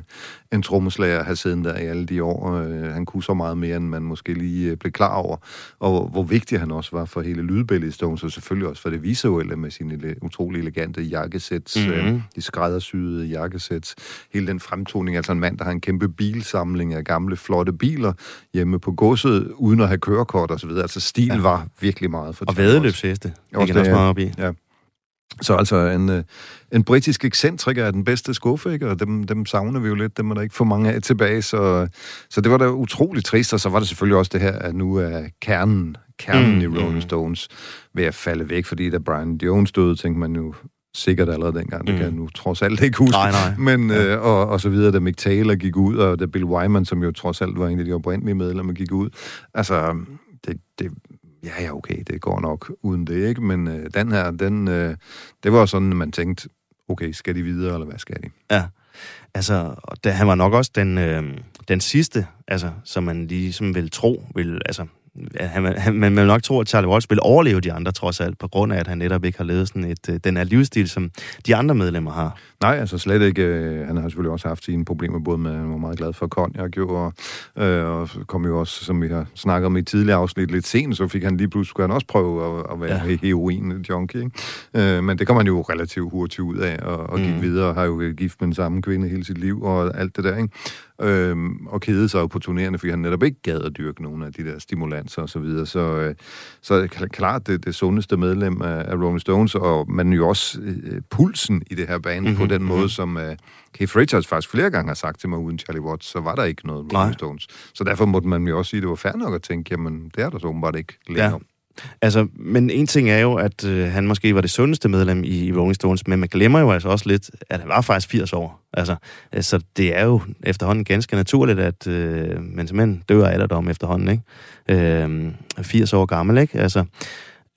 en trommeslager har siddet der i alle de år. Uh, han kunne så meget mere, end man måske lige uh, blev klar over, og hvor, hvor vigtig han også var for hele lydbilledet i Stones, og selvfølgelig også for det visuelle med sine utrolig elegante jakkesæt, Mhm. mm-hmm. uh, de skræddersyede jakkesæt, hele den fremtoning, altså en mand, der har en kæmpe bilsamling af gamle, flotte biler hjemme på godset, uden at have kørekort og så videre. Altså stil ja. var virkelig meget for Og vædeløbsheste. Det kan også meget op i. Ja. Så altså en, øh, en britisk ekscentriker er den bedste skuffe, ikke? og dem, dem savner vi jo lidt, dem er der ikke for mange af tilbage, så, så det var da utroligt trist, og så var det selvfølgelig også det her, at nu er kernen, kernen Mm, mm, i Rolling Stones ved at falde væk, fordi da Brian Jones døde, tænkte man jo sikkert allerede dengang, det Mm. kan jeg nu trods alt ikke huske, Nej, nej. men øh, og, og så videre, da Mick Taylor gik ud, og da Bill Wyman, som jo trods alt var en af de oprindelige medlemmer, gik ud, altså, det, det, ja, ja, okay, det går nok uden det, ikke? Men øh, den her, den, øh, det var sådan, at man tænkte, okay, skal de videre, eller hvad skal de? Ja. Altså, og da, han var nok også den, øh, den sidste, altså, som man ligesom vil tro, vil, altså, han, han, man vil nok tro, at Charlie Watts vil overleve de andre, trods alt, på grund af, at han netop ikke har levet sådan et, øh, den her livsstil, som de andre medlemmer har. Nej, altså slet ikke. Øh, han har selvfølgelig også haft sine problemer, både med, han var meget glad for cognac, jo, og, øh, og kom jo også, som vi har snakket om i tidligere afsnit, lidt sent, så fik han lige pludselig, skulle han også prøve at, at være Ja. heroin-junkie, ikke? Øh, men det kom han jo relativt hurtigt ud af, og, og gik Mm. videre, og har jo gift med den samme kvinde hele sit liv, og alt det der, ikke? Øhm, og kedede sig jo på turnerende, fordi han netop ikke gad at dyrke nogle af de der stimulanser og så videre. Så, øh, så klart, det, det sundeste medlem af, af Rolling Stones, og man jo også øh, pulsen i det her band mm-hmm, på Mhm, den måde, mhm. som øh, Keith Richards faktisk flere gange har sagt til mig, uden Charlie Watts, så var der ikke noget Rolling Nej. Stones. Så derfor måtte man jo også sige, at det var fair nok at tænke, jamen, det er der så åbenbart ikke længere. Altså, men en ting er jo, at øh, han måske var det sundeste medlem i, i Rolling Stones, men man glemmer jo altså også lidt, at han var faktisk 80 år. Altså, øh, så det er jo efterhånden ganske naturligt, at øh, man simpelthen dør af alderdom efterhånden, ikke? Øh, 80 år gammel, ikke? Altså,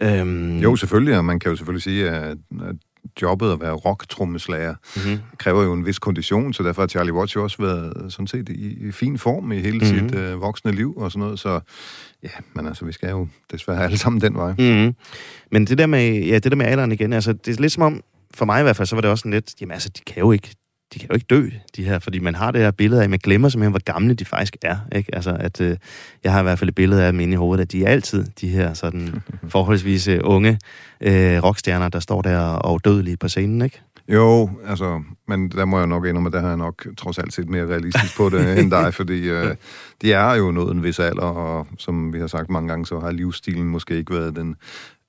øh, Jo, selvfølgelig, og man kan jo selvfølgelig sige, at, at jobbet at være rock-trommeslager Mm-hmm. kræver jo en vis kondition, så derfor har Charlie Watts jo også været sådan set i, i fin form i hele Mhm. mm-hmm. sit øh, voksne liv og sådan noget, så ja, men altså, vi skal jo desværre alle sammen den vej. Mm-hmm. Men det der med, ja, det der med alderen igen, altså, det er lidt som om, for mig i hvert fald, så var det også sådan lidt, jamen altså, de kan jo ikke, de kan jo ikke dø, de her, fordi man har det her billede af, man glemmer simpelthen, hvor gamle de faktisk er, ikke? Altså, at øh, jeg har i hvert fald et billede af dem inde i hovedet, at de er altid de her sådan forholdsvis øh, unge øh, rockstjerner, der står der og dødelige på scenen, ikke? Jo, altså, men der må jeg nok indrømme, at der har jeg nok trods alt set mere realistisk på det end dig, fordi øh, de er jo nået en vis alder, og som vi har sagt mange gange, så har livsstilen måske ikke været den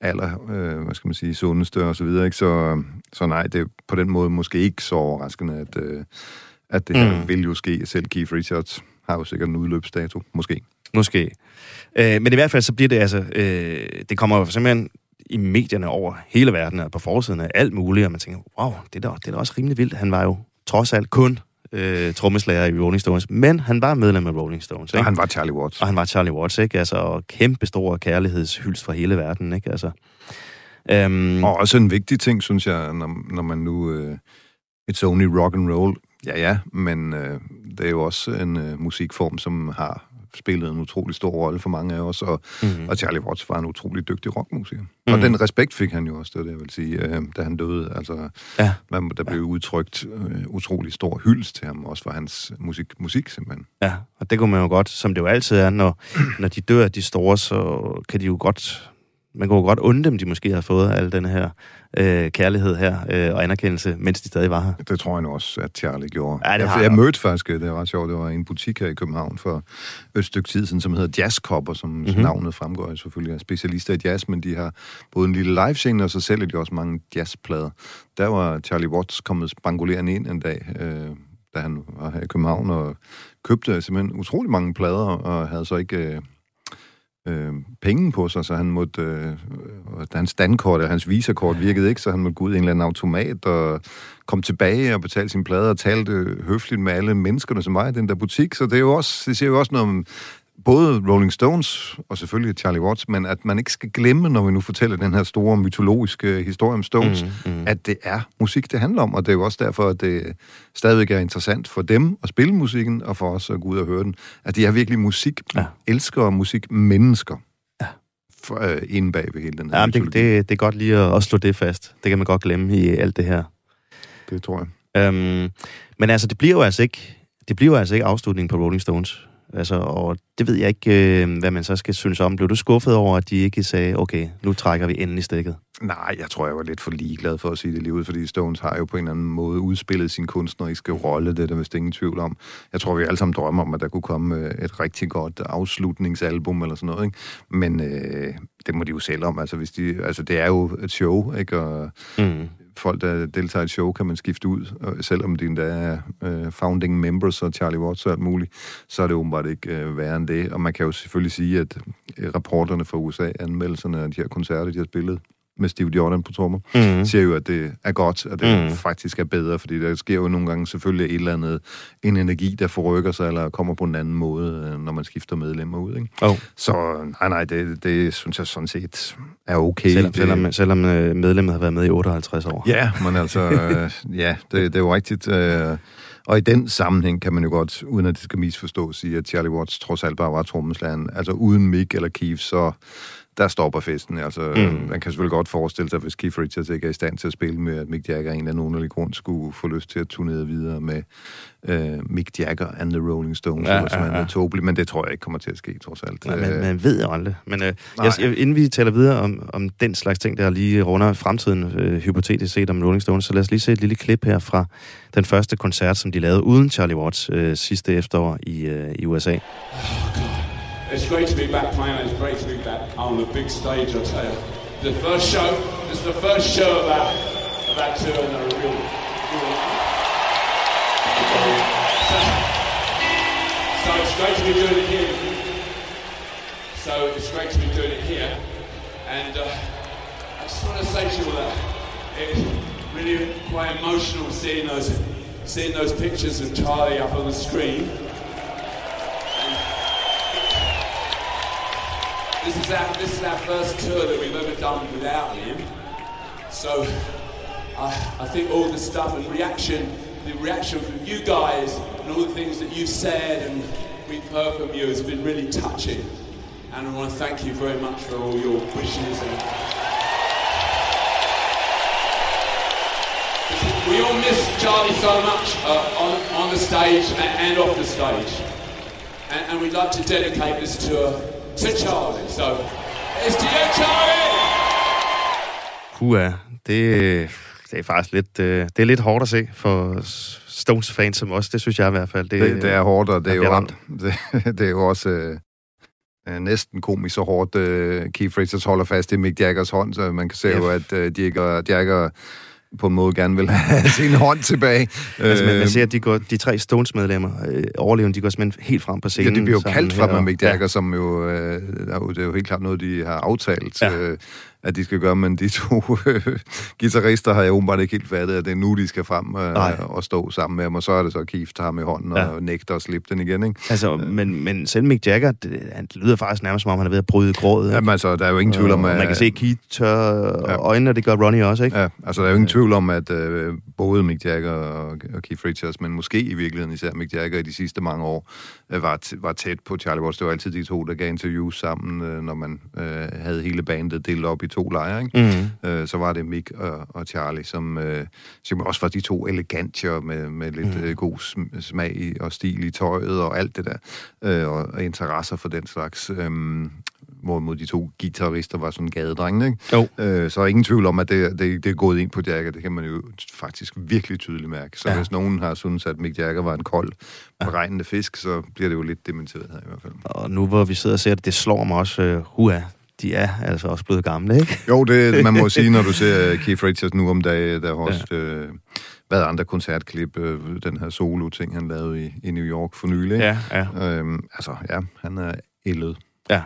aller, øh, hvad skal man sige, sundeste og så videre, ikke? Så, så nej, det er på den måde måske ikke så overraskende, at, øh, at det her Mm. vil jo ske. Selv Keith Richards har jo sikkert en udløbsdato, måske. Måske. Øh, men i hvert fald så bliver det altså... Øh, det kommer jo simpelthen i medierne over hele verden, og på forsiden af alt muligt, og man tænker, wow, det er da, det er da også rimelig vildt. Han var jo trods alt kun øh, trommeslager i Rolling Stones, men han var medlem af Rolling Stones, Og ikke? han var Charlie Watts. Og han var Charlie Watts, ikke? Altså, og kæmpe stor kærlighedshyldst fra hele verden, ikke? Altså, øhm, Og også en vigtig ting, synes jeg, når, når man nu... Øh, it's only rock and roll. Ja, ja, men øh, det er jo også en øh, musikform, som har spillet en utrolig stor rolle for mange af os, og, mhm. og Charlie Watts var en utrolig dygtig rockmusiker. Mhm. Og den respekt fik han jo også, det det, jeg vil sige, øh, da han døde. Altså, Ja. man, der blev udtrykt øh, utrolig stor hyldest til ham, også for hans musik, musik simpelthen. Ja, og det kunne man jo godt, som det jo altid er, når, når de dør, de store, så kan de jo godt, man kunne godt undre dem, de måske har fået al den her øh, kærlighed her øh, og anerkendelse, mens de stadig var her. Det tror jeg nu også, at Charlie gjorde. Ja, det jeg, jeg han. mødte faktisk, øh, det er ret sjovt, det var en butik her i København for et stykke tid siden, som hedder Jazzkopper, som Mhm. mm-hmm. navnet fremgår selvfølgelig af specialister i jazz, men de har både en lille live og så sælger de også mange jazzplader. Der var Charlie Watts kommet spangulerende ind en dag, øh, da han var her i København, og købte simpelthen utrolig mange plader, og havde så ikke... Øh, øh, penge på sig, så han måtte, øh, og hans dankort eller hans visakort virkede ikke, så han måtte gå ud i en eller anden automat og komme tilbage og betale sine plader og talte høfligt med alle menneskerne, som var i den der butik. Så det, er jo også, det siger jo også noget om både Rolling Stones og selvfølgelig Charlie Watts, men at man ikke skal glemme, når vi nu fortæller den her store mytologiske historie om Stones, Mm, mm. at det er musik, det handler om, og det er jo også derfor, at det stadigvæk er interessant for dem at spille musikken, og for os at gå ud og høre den, at de er virkelig musik, Ja. og musikmennesker. Ja. For, øh, inde bag ved hele den her Ja, det, det, det er godt lige at, at slå det fast. Det kan man godt glemme i alt det her. det tror jeg. Øhm, men altså, det bliver jo altså ikke, det bliver jo altså ikke afslutningen på Rolling Stones. Altså, og det ved jeg ikke, øh, hvad man så skal synes om. Blev du skuffet over, at de ikke sagde, okay, nu trækker vi endelig stikket? Nej, jeg tror, jeg var lidt for ligeglad for at sige det lige ud, fordi Stones har jo på en eller anden måde udspillet sin kunstneriske rolle, det er der vist ingen tvivl om. Jeg tror, vi alle sammen drømmer om, at der kunne komme øh, et rigtig godt afslutningsalbum eller sådan noget, ikke? Men øh, det må de jo selv om, altså, hvis de, altså det er jo et show, ikke? Og Mm folk, der deltager i et show, kan man skifte ud, og selvom de endda er øh, founding members og Charlie Watts og alt muligt, så er det åbenbart ikke øh, værre end det. Og man kan jo selvfølgelig sige, at øh, rapporterne fra USA, anmeldelserne af de her koncerter, de har spillet med Steve Jordan på trommer, Mm. siger jo, at det er godt, at det Mm. mm. faktisk er bedre, fordi der sker jo nogle gange selvfølgelig et eller andet, en energi, der forrykker sig, eller kommer på en anden måde, øh, når man skifter medlemmer ud. Ikke? Oh. Så nej, nej, det, det synes jeg sådan set er okay. Selvom, det, selvom, selvom øh, medlemmet har været med i 58 år. Ja, men altså, øh, ja, det, det er jo rigtigt. Øh, og i den sammenhæng kan man jo godt, uden at det skal misforstås, sige, at Charlie Watts trods alt bare var trommeslageren. Altså uden Mick eller Keith, så der stopper festen. Altså, Mm. mm. Man kan selvfølgelig godt forestille sig, hvis Keith Richards ikke er i stand til at spille med, at Mick Jagger af en eller anden underlig grund skulle få lyst til at turnere videre med øh, Mick Jagger and the Rolling Stones, Ja, ja, eller som ja, ja, ja. ja. tåbeligt, men det tror jeg ikke kommer til at ske, trods alt. Nej, man, Øh, man ved jo aldrig. Men øh, jeg, jeg, inden vi taler videre om, om den slags ting, der lige runder fremtiden, øh, hypotetisk set om Rolling Stones, så lad os lige se et lille klip her fra den første koncert, som de lavede uden Charlie Watts øh, sidste efterår i, øh, i USA. It's great to be back playing. It's great to be back on the big stage. I tell you, the first show. This is the first show of that of that tour, and they're real. real so, so it's great to be doing it here. So it's great to be doing it here, and uh, I just want to say to you all that it's really quite emotional seeing those seeing those pictures of Charlie up on the screen. This is our this is our first tour that we've ever done without him. So I, I think all the stuff and reaction, the reaction from you guys and all the things that you've said and we've heard from you has been really touching. And I want to thank you very much for all your wishes and we all miss Charlie so much uh, on, on the stage and, off the stage. And, and we'd like to dedicate this tour to Charlie. So it's to you, Charlie! Hua, det, det er faktisk lidt, øh, det er lidt hårdt at se for Stones-fans som os. Det synes jeg i hvert fald. Det, det er hårdt, og det er, jo, ramt. det, det er jo også øh, øh, næsten komisk så hårdt. Øh, Keith Richards holder fast i Mick Jaggers hånd, så man kan se Ja. jo, at øh, Jagger, Jagger på en måde gerne vil have sin hånd tilbage. Altså, man, man ser, at de, går, de tre Stones-medlemmer, øh, overlevende, de går simpelthen helt frem på Ja, scenen. det bliver jo kaldt fra og- Mick Jagger, som jo, øh, det er jo helt klart noget, de har aftalt, Ja. ja. øh, at de skal gøre, men de to øh, guitarister har jeg åbenbart ikke helt fattet, at det er nu, de skal frem Nej. øh, og stå sammen med ham, og så er det så Keith, har med hånden Ja. og nægter at slippe den igen, ikke? Altså, men, men selv Mick Jagger, det, han lyder faktisk nærmest som om, han er ved at bryde grådet. Jamen altså, der er jo ingen tvivl om, Og at... man kan se Keith tør Ja. øjnene, og det gør Ronnie også, ikke? Ja, altså der er jo ingen tvivl om, at øh, både Mick Jagger og, og Keith Richards, men måske i virkeligheden især Mick Jagger i de sidste mange år, øh, var, var tæt på Charlie Watts. Det var altid de to, der gav interviews sammen, øh, når man øh, havde hele bandet delt op i to lejre, ikke? Mm. Øh, så var det Mick og, og Charlie, som, øh, som også var de to elegantier med, med lidt Mm. øh, god sm- smag i- og stil i tøjet og alt det der, øh, og, og interesser for den slags. Øh, hvorimod de to guitarister var sådan gadedrenge, ikke? Jo. Øh, så er ingen tvivl om, at det, det, det er gået ind på Jagger. Det kan man jo faktisk virkelig tydeligt mærke. Så Ja. ja. hvis nogen har syntes, at Mick Jagger var en kold, beregnende fisk, så bliver det jo lidt dementeret her i hvert fald. Og nu hvor vi sidder og ser det, det slår mig også, øh, hua, de er altså også blevet gamle, ikke? Jo, det man må sige, når du ser Keith Richards nu om dagen, der har også øh, været andre koncertklip, øh, den her solo-ting, han lavede i, i New York for nylig. Ja, ja. Øhm, altså, ja, han er ældet. ja.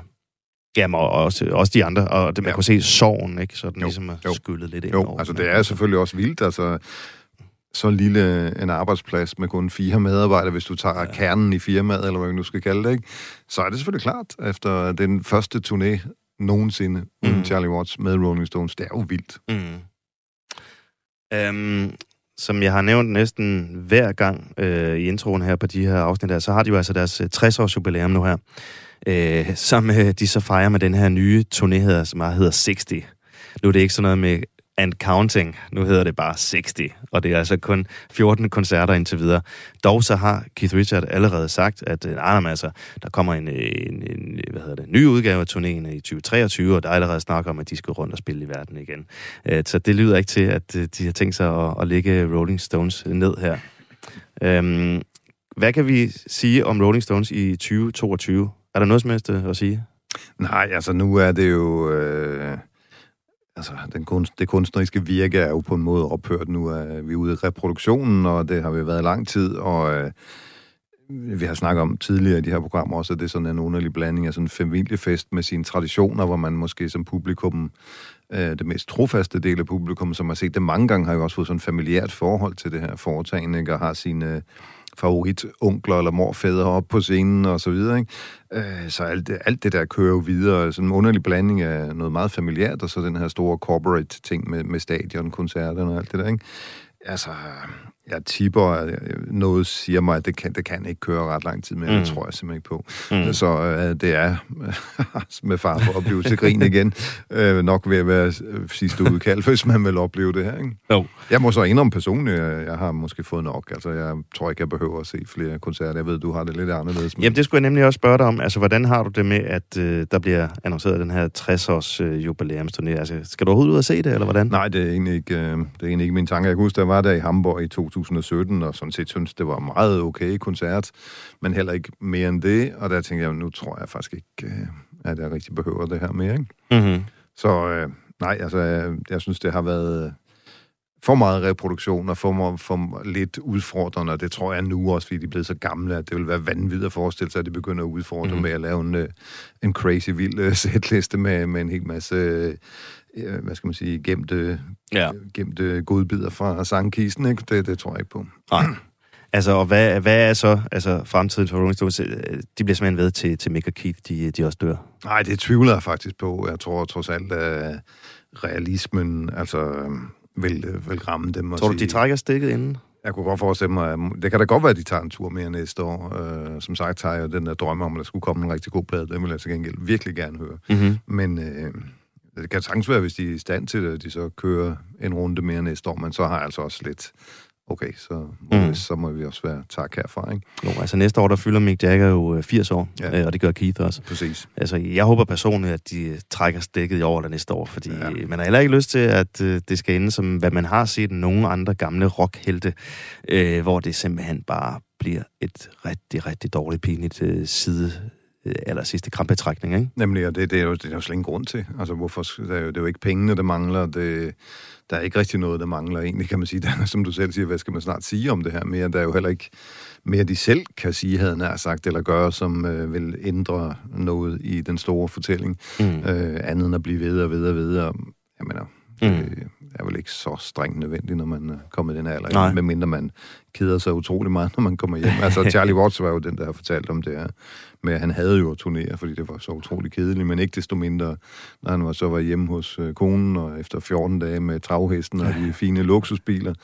Jamen, og også, også de andre, og det, man Ja. kunne se sorgen, ikke? Så den Jo, ligesom er jo. skyllet lidt ind Jo, over altså det er selvfølgelig også vildt, altså så lille en arbejdsplads med kun fire medarbejdere, hvis du tager ja. kernen i firmaet, eller hvad man nu skal kalde det, ikke? så er det selvfølgelig klart, efter den første turné nogensinde mm. uden. Charlie Watts med Rolling Stones, det er jo vildt. Mm. Øhm, som jeg har nævnt næsten hver gang øh, i introen her på de her afsnit her, så har de jo altså deres øh, 60-års jubilæum nu her, øh, som øh, de så fejrer med den her nye turné, her, som hedder 60. Nu er det ikke sådan noget med and counting, nu hedder det bare 60, og det er altså kun 14 koncerter indtil videre. Dog så har Keith Richards allerede sagt, at øh, nej, altså, der kommer en, en, en hvad hedder det, ny udgave af turnéen i 2023, og der er allerede snak om, at de skal rundt og spille i verden igen. Øh, så det lyder ikke til, at øh, de har tænkt sig at, at lægge Rolling Stones ned her. Øhm, hvad kan vi sige om Rolling Stones i 2022? Er der noget som helst at sige? Nej, altså nu er det jo... Øh, altså den kunst, det kunstneriske virke er jo på en måde ophørt. Nu er vi ude i reproduktionen, og det har vi været i lang tid, og... Øh, vi har snakket om tidligere i de her programmer også, at det er sådan en underlig blanding af sådan en familiefest med sine traditioner, hvor man måske som publikum, øh, det mest trofaste del af publikum, som har set det mange gange, har jo også fået sådan et familiært forhold til det her foretagende, ikke? og har sine øh, favoritonkler eller morfædre op på scenen og så videre. Ikke? Øh, så alt det, alt det der kører jo videre. Sådan en underlig blanding af noget meget familiært, og så den her store corporate ting med, med stadion, koncerterne og alt det der. Ikke? Altså, jeg tipper, noget siger mig, at det kan, det kan ikke køre ret lang tid mere. Mm. Det tror jeg simpelthen ikke på. Mm. Så øh, det er med far for at blive til grin igen. Øh, nok ved at være sidste udkald, hvis man vil opleve det her. Ikke? Jo. Jeg må så indrømme personligt, jeg har måske fået nok. Altså, jeg tror ikke, jeg behøver at se flere koncerter. Jeg ved, du har det lidt anderledes. Men... Jamen, det skulle jeg nemlig også spørge dig om. Altså, hvordan har du det med, at øh, der bliver annonceret den her 60-års øh, jubilæumsturné? Altså, skal du overhovedet ud og se det, eller hvordan? Nej, det er, egentlig ikke, øh, det er egentlig ikke min tanke. Jeg kan huske, jeg var der i Hamburg i 2017, og sådan set synes, det var en meget okay koncert, men heller ikke mere end det. Og der tænkte jeg, nu tror jeg faktisk ikke, øh, at jeg rigtig behøver det her mere. Ikke? Mm-hmm. Så øh, nej, altså, jeg, jeg synes, det har været for meget reproduktion og for, for lidt udfordrende, og det tror jeg nu også, fordi de er blevet så gamle, at det vil være vanvittigt at forestille sig, at de begynder at udfordre mm. med at lave en, øh, en crazy vild øh, setliste med, med en hel masse, øh, hvad skal man sige, gemte, Ja. gemte godbidder fra sangkisten, ikke? Det, det tror jeg ikke på. Nej. Altså, og hvad, hvad er så altså, fremtiden for Rolling Stones? Øh, De bliver simpelthen ved til, til Mick og Keith, de, de også dør. Nej, det tvivler jeg faktisk på. Jeg tror trods alt, at realismen altså, øh, vil, øh, vil ramme dem. og Tror du, sige- de trækker stikket inden? Jeg kunne godt forestille mig, at det kan da godt være, at de tager en tur mere næste år. Øh, som sagt har jeg den der drømme om, at der skulle komme en rigtig god plade. Den vil jeg til gengæld virkelig gerne høre. Mm-hmm. Men øh, det kan sagtens være, hvis de er i stand til det, at de så kører en runde mere næste år, men så har jeg altså også lidt okay, så må, Mm. mm. så må vi også være tak herfra, ikke? Jo, altså næste år, der fylder Mick Jagger jo øh, 80 år, Ja. øh, og det gør Keith også. Præcis. Altså, jeg håber personligt, at de øh, trækker stikket i år eller næste år, fordi ja. Man har heller ikke lyst til, at øh, det skal ende som, hvad man har set nogle andre gamle rockhelte, øh, hvor det simpelthen bare bliver et rigtig, rigtig dårligt, pinligt øh, side øh, aller sidste krampetrækning, ikke? Nemlig, og det, det, er jo, det er jo slet ingen grund til. Altså, hvorfor, det, er jo, det er jo ikke pengene, der mangler. Det, der er ikke rigtig noget, der mangler egentlig, kan man sige. Der, er, som du selv siger, hvad skal man snart sige om det her mere? Der er jo heller ikke mere, de selv kan sige, havde nær sagt, eller gøre, som øh, vil ændre noget i den store fortælling. Mm. Øh, andet end at blive ved og ved og ved. Og, jeg mener, Mm. det er vel ikke så strengt nødvendigt, når man er kommet i den alder. Nej. Medmindre man keder sig utrolig meget, når man kommer hjem. Altså, Charlie Watts var jo den, der har fortalt om det her. Men han havde jo turnéer, fordi det var så utrolig kedeligt. Men ikke desto mindre, når han var, så var hjemme hos øh, konen, og efter 14 dage med travhesten og de fine luksusbiler,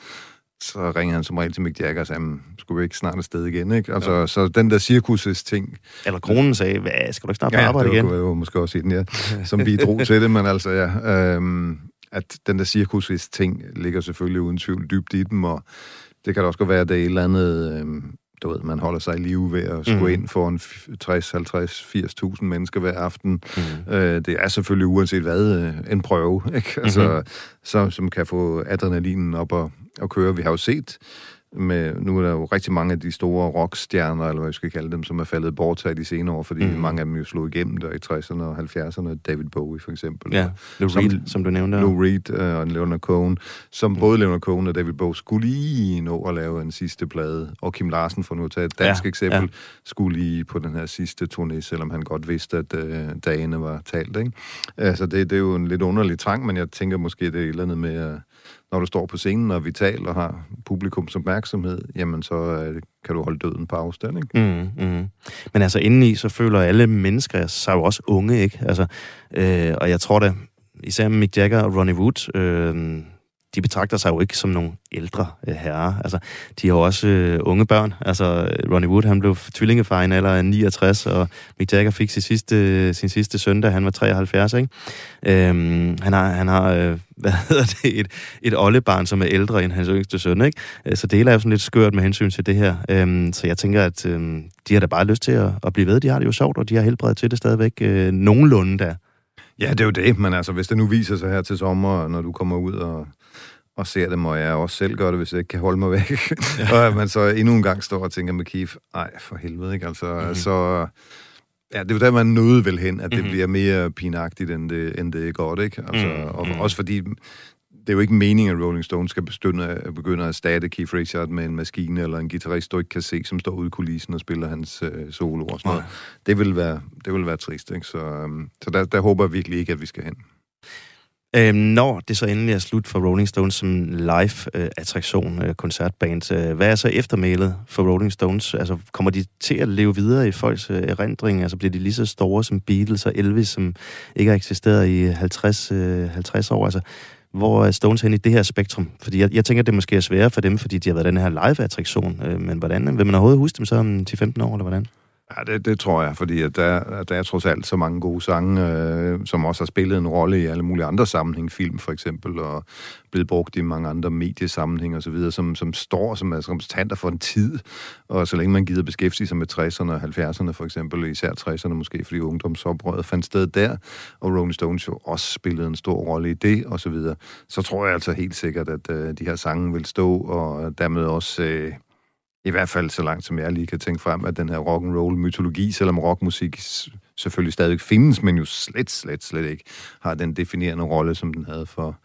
så ringede han som regel til Mick Jagger og sagde, "Jamen, skulle vi ikke snart afsted igen? Ikke? Altså, ja. Så den der cirkuses ting, Eller kronen sagde, hvad, skal du ikke snart på arbejde det igen? var, det var måske også en, ja, som bidrog til det, men altså, ja, øhm, at den der cirkusis ting ligger selvfølgelig uden tvivl dybt i dem, og det kan da også godt være, at det er et eller andet, øhm, du ved, man holder sig i live ved at skulle mm. ind for en 60, 50, 80.000 mennesker hver aften. Mm. Øh, det er selvfølgelig uanset hvad øh, en prøve, ikke? Altså, Mhm. så, som kan få adrenalinen op og, og køre. Vi har jo set, med, nu er der jo rigtig mange af de store rockstjerner, eller hvad vi skal kalde dem, som er faldet bort her de senere år, fordi mm. mange af dem jo slog igennem der i 60'erne og 70'erne. David Bowie for eksempel. Ja, Lou Som- Reed, som du nævnte. Lou Reed øh, og Leonard Cohen, som Mm. både Leonard Cohen og David Bowie skulle lige nå at lave en sidste plade. Og Kim Larsen, for nu at tage et dansk Ja, eksempel, ja. skulle lige på den her sidste turné, selvom han godt vidste, at øh, dagene var talt. Ikke? Altså, det, det er jo en lidt underlig trang, men jeg tænker måske, det er et eller andet med, øh, når du står på scenen og vi vital og har publikums opmærksomhed, jamen så øh, kan du holde døden på afstand. Ikke? Mm, mm. Men altså indeni, så føler alle mennesker sig jo også unge, ikke? Altså, øh, og jeg tror da, især Mick Jagger og Ronnie Wood, øh, de betragter sig jo ikke som nogle ældre øh, herrer. Altså, de har jo også øh, unge børn. Altså, Ronnie Wood, han blev tvillingefar i en alder af 69, og Mick Jagger fik sin sidste, sin sidste søndag, han var 73, ikke? Øhm, han har, han har øh, hvad hedder det, et, et oldebarn, som er ældre end hans yngste søn, ikke? Øh, så det hele er jo sådan lidt skørt med hensyn til det her. Øhm, så jeg tænker, at øhm, de har da bare lyst til at, at blive ved. De har det jo sjovt, og de har helbred til det stadigvæk øh, nogenlunde der. Ja, det er jo det, men altså, hvis det nu viser sig her til sommer, når du kommer ud og, og ser dem, og jeg også selv gør det, hvis jeg ikke kan holde mig væk, ja. og at man så endnu en gang står og tænker med Keith, ej, for helvede, ikke? Altså, Mhm. mm-hmm. så... Ja, det er jo der, man nåede vel hen, at det Mhm. mm-hmm. bliver mere pinagtigt, end det, end det er godt, ikke? Altså, Mhm. mm-hmm. og Mhm. også fordi, det er jo ikke meningen, at Rolling Stones skal begynde at, begynde at erstatte Keith Richards med en maskine eller en guitarist, du ikke kan se, som står ude i kulissen og spiller hans øh, solo og sådan noget. Det vil være, det vil være trist, ikke? Så, øhm, så der, der håber jeg virkelig ikke, at vi skal hen. Øh, når det så endelig er slut for Rolling Stones som live-attraktion, øh, koncertband, øh, hvad er så eftermælet for Rolling Stones? Altså, kommer de til at leve videre i folks øh, erindring? Altså, bliver de lige så store som Beatles og Elvis, som ikke har eksisteret i 50, øh, 50 år? Altså, hvor er Stones hen i det her spektrum? Fordi jeg, jeg tænker, det måske er sværere for dem, fordi de har været den her live-attraktion. Øh, men hvordan? Vil man overhovedet huske dem så om 10-15 år, eller hvordan? Ja, det, det tror jeg, fordi at der, der er trods alt så mange gode sange, øh, som også har spillet en rolle i alle mulige andre sammenhæng, film for eksempel, og blevet brugt i mange andre mediesammenhæng og så videre, som, som står som altså, repræsentanter for en tid, og så længe man gider beskæftige sig med 60'erne og 70'erne for eksempel, især 60'erne måske, fordi ungdomsoprøret fandt sted der, og Rolling Stones jo også spillede en stor rolle i det, og så videre, så tror jeg altså helt sikkert, at øh, de her sange vil stå, og dermed også... Øh, i hvert fald så langt som jeg lige kan tænke frem, at den her rock and roll mytologi, selvom rockmusik selvfølgelig stadig findes, men jo slet, slet, slet ikke har den definerende rolle, som den havde for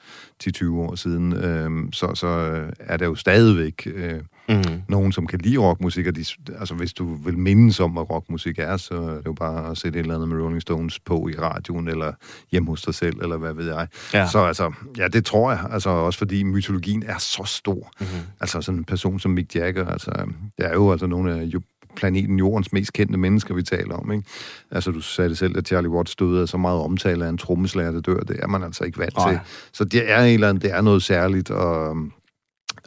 10-20 år siden, øh, så, så øh, er der jo stadigvæk øh, Mm. nogen, som kan lide rockmusik, og de, altså hvis du vil mindes om, hvad rockmusik er, så er det jo bare at sætte et eller andet med Rolling Stones på i radioen, eller hjemme hos dig selv, eller hvad ved jeg. Ja. Så altså, ja, det tror jeg, altså også fordi mytologien er så stor. Mm-hmm. Altså sådan en person som Mick Jagger, altså, det er jo altså nogle af planeten Jordens mest kendte mennesker, vi taler om, ikke? Altså, du sagde det selv, at Charlie Watts døde af så meget omtale af en trommeslager, der dør. Det er man altså ikke vant Nej. til. Så det er, en eller anden, det er noget særligt, og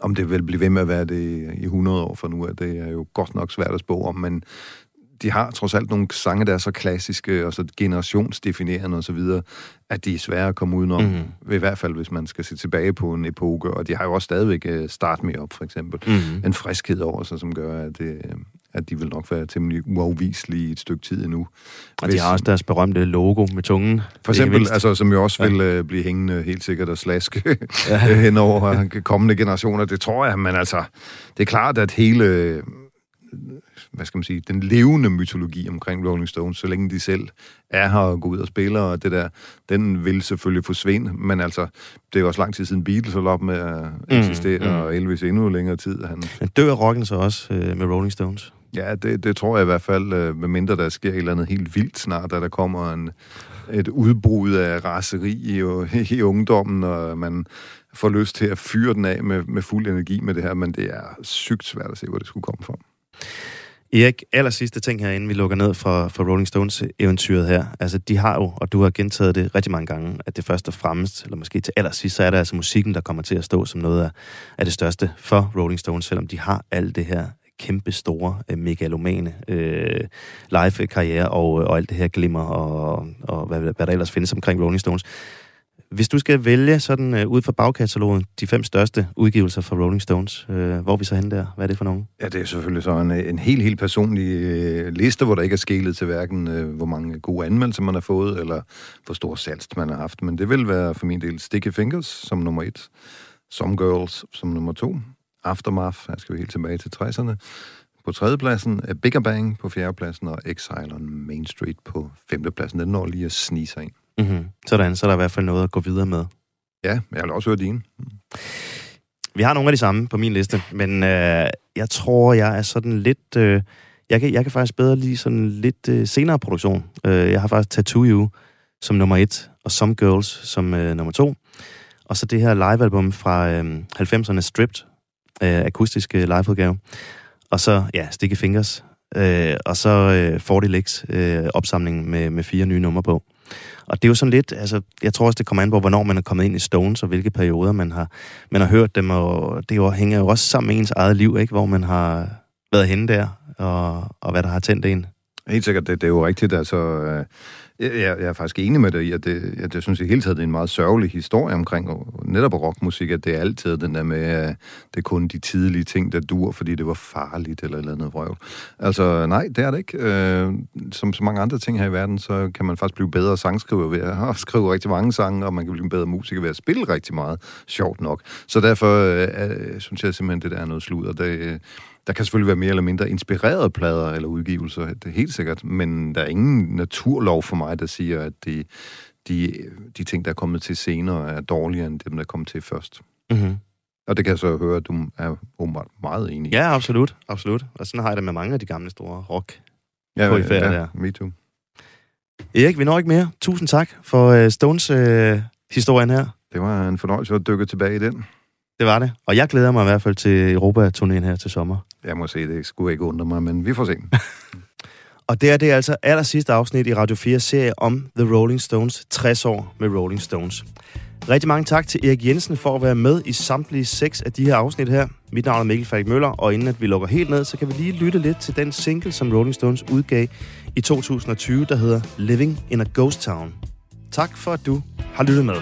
om det vil blive ved med at være det i 100 år fra nu af, det er jo godt nok svært at spå om, men de har trods alt nogle sange, der er så klassiske og så generationsdefinerende osv., at de er svære at komme udenom. Mm. I hvert fald, hvis man skal se tilbage på en epoke. Og de har jo også stadigvæk øh, Start Me Up, for eksempel. Mhm. En friskhed over sig, som gør, at, øh, at de vil nok være temmelig uafviselige et stykke tid endnu. Og de Hvis- har også deres berømte logo med tungen. for eksempel, altså, som jo også vil øh, blive hængende helt sikkert og slaske ja. hen over kommende generationer. Det tror jeg, men altså, det er klart, at hele, hvad skal man sige, den levende mytologi omkring Rolling Stones, så længe de selv er her og går ud og spiller, og det der, den vil selvfølgelig forsvinde, men altså, det er jo også lang tid siden Beatles holdt op med at eksistere, mm. mm, mm. og Elvis endnu længere tid. Han, Men dør rocken så også øh, med Rolling Stones? Ja, det, det tror jeg i hvert fald, øh, medmindre der sker et eller andet helt vildt snart, at der kommer en, et udbrud af raseri i, i ungdommen, og man får lyst til at fyre den af med, med fuld energi med det her, men det er sygt svært at se, hvor det skulle komme fra. Erik, aller sidste ting her, inden vi lukker ned for, for Rolling Stones eventyret her. Altså, de har jo, og du har gentaget det rigtig mange gange, at det først og fremmest, eller måske til allersidst, så er det altså musikken, der kommer til at stå som noget af, af det største for Rolling Stones, selvom de har alt det her kæmpe store, øh, megalomane øh, live-karriere og, øh, og alt det her glimmer og, og hvad, hvad der ellers findes omkring Rolling Stones. Hvis du skal vælge sådan øh, ud fra bagkatalogen de fem største udgivelser fra Rolling Stones, øh, hvor er vi så hen der? Hvad er det for nogen? Ja, det er selvfølgelig så en, en helt, helt personlig øh, liste, hvor der ikke er skælet til hverken, øh, hvor mange gode anmeldelser man har fået, eller hvor stor salg man har haft. Men det vil være for min del Sticky Fingers som nummer et, Some Girls som nummer to, Aftermath, her skal vi helt tilbage til 60'erne, på tredjepladsen, A Bigger Bang på fjerdepladsen, og Exile on Main Street på femtepladsen. Den når lige at snige sig ind. Mm-hmm. Sådan, så er der i hvert fald noget at gå videre med. Ja, jeg vil også høre dine. Vi har nogle af de samme på min liste, men øh, jeg tror, jeg er sådan lidt... Øh, jeg, kan, jeg kan faktisk bedre lide sådan lidt øh, senere produktion. Øh, jeg har faktisk Tattoo You som nummer et, og Some Girls som øh, nummer to. Og så det her livealbum fra øh, 90'erne Stripped, øh, akustiske øh, liveudgave. Og så, ja, Sticky Fingers. Øh, og så øh, 40 Legs øh, opsamling med, med fire nye numre på. Og det er jo sådan lidt, altså, jeg tror også, det kommer an på, hvornår man er kommet ind i Stones, og hvilke perioder man har, man har hørt dem, og det jo, hænger jo også sammen med ens eget liv, ikke? hvor man har været henne der, og, og hvad der har tændt en. Helt sikkert, det, det er jo rigtigt. Altså, øh, jeg, jeg er faktisk enig med dig i, at det, at jeg synes i hele taget, det er en meget sørgelig historie omkring og netop rockmusik, at det er altid den der med, at det er kun de tidlige ting, der dur, fordi det var farligt eller et eller andet vrøvl. Altså, nej, det er det ikke. Øh, som så mange andre ting her i verden, så kan man faktisk blive bedre sangskriver ved at skrive rigtig mange sange, og man kan blive en bedre musiker ved at spille rigtig meget, sjovt nok. Så derfor øh, synes jeg simpelthen, det der er noget sludder. Det, øh, der kan selvfølgelig være mere eller mindre inspirerede plader eller udgivelser, det er helt sikkert, men der er ingen naturlov for mig, der siger, at de, de, de ting, der er kommet til senere, er dårligere end dem, der er kommet til først. Mm-hmm. Og det kan jeg så høre, at du er åbenbart meget enig i. Ja, absolut, absolut. Og sådan har jeg det med mange af de gamle store rock. ja, polyfærer der. me too. Erik, vi når ikke mere. Tusind tak for uh, Stones uh, historien her. Det var en fornøjelse at dykke tilbage i den. Det var det. Og jeg glæder mig i hvert fald til Europa-turnéen her til sommer. Jeg må se, det skulle ikke undre mig, men vi får se. Og det er det altså aller sidste afsnit i Radio 4 serie om The Rolling Stones 60 år med Rolling Stones. Rigtig mange tak til Erik Jensen for at være med i samtlige seks af de her afsnit her. Mit navn er Mikkel Falk Møller, og inden at vi lukker helt ned, så kan vi lige lytte lidt til den single, som Rolling Stones udgav i 2020, der hedder Living in a Ghost Town. Tak for, at du har lyttet med.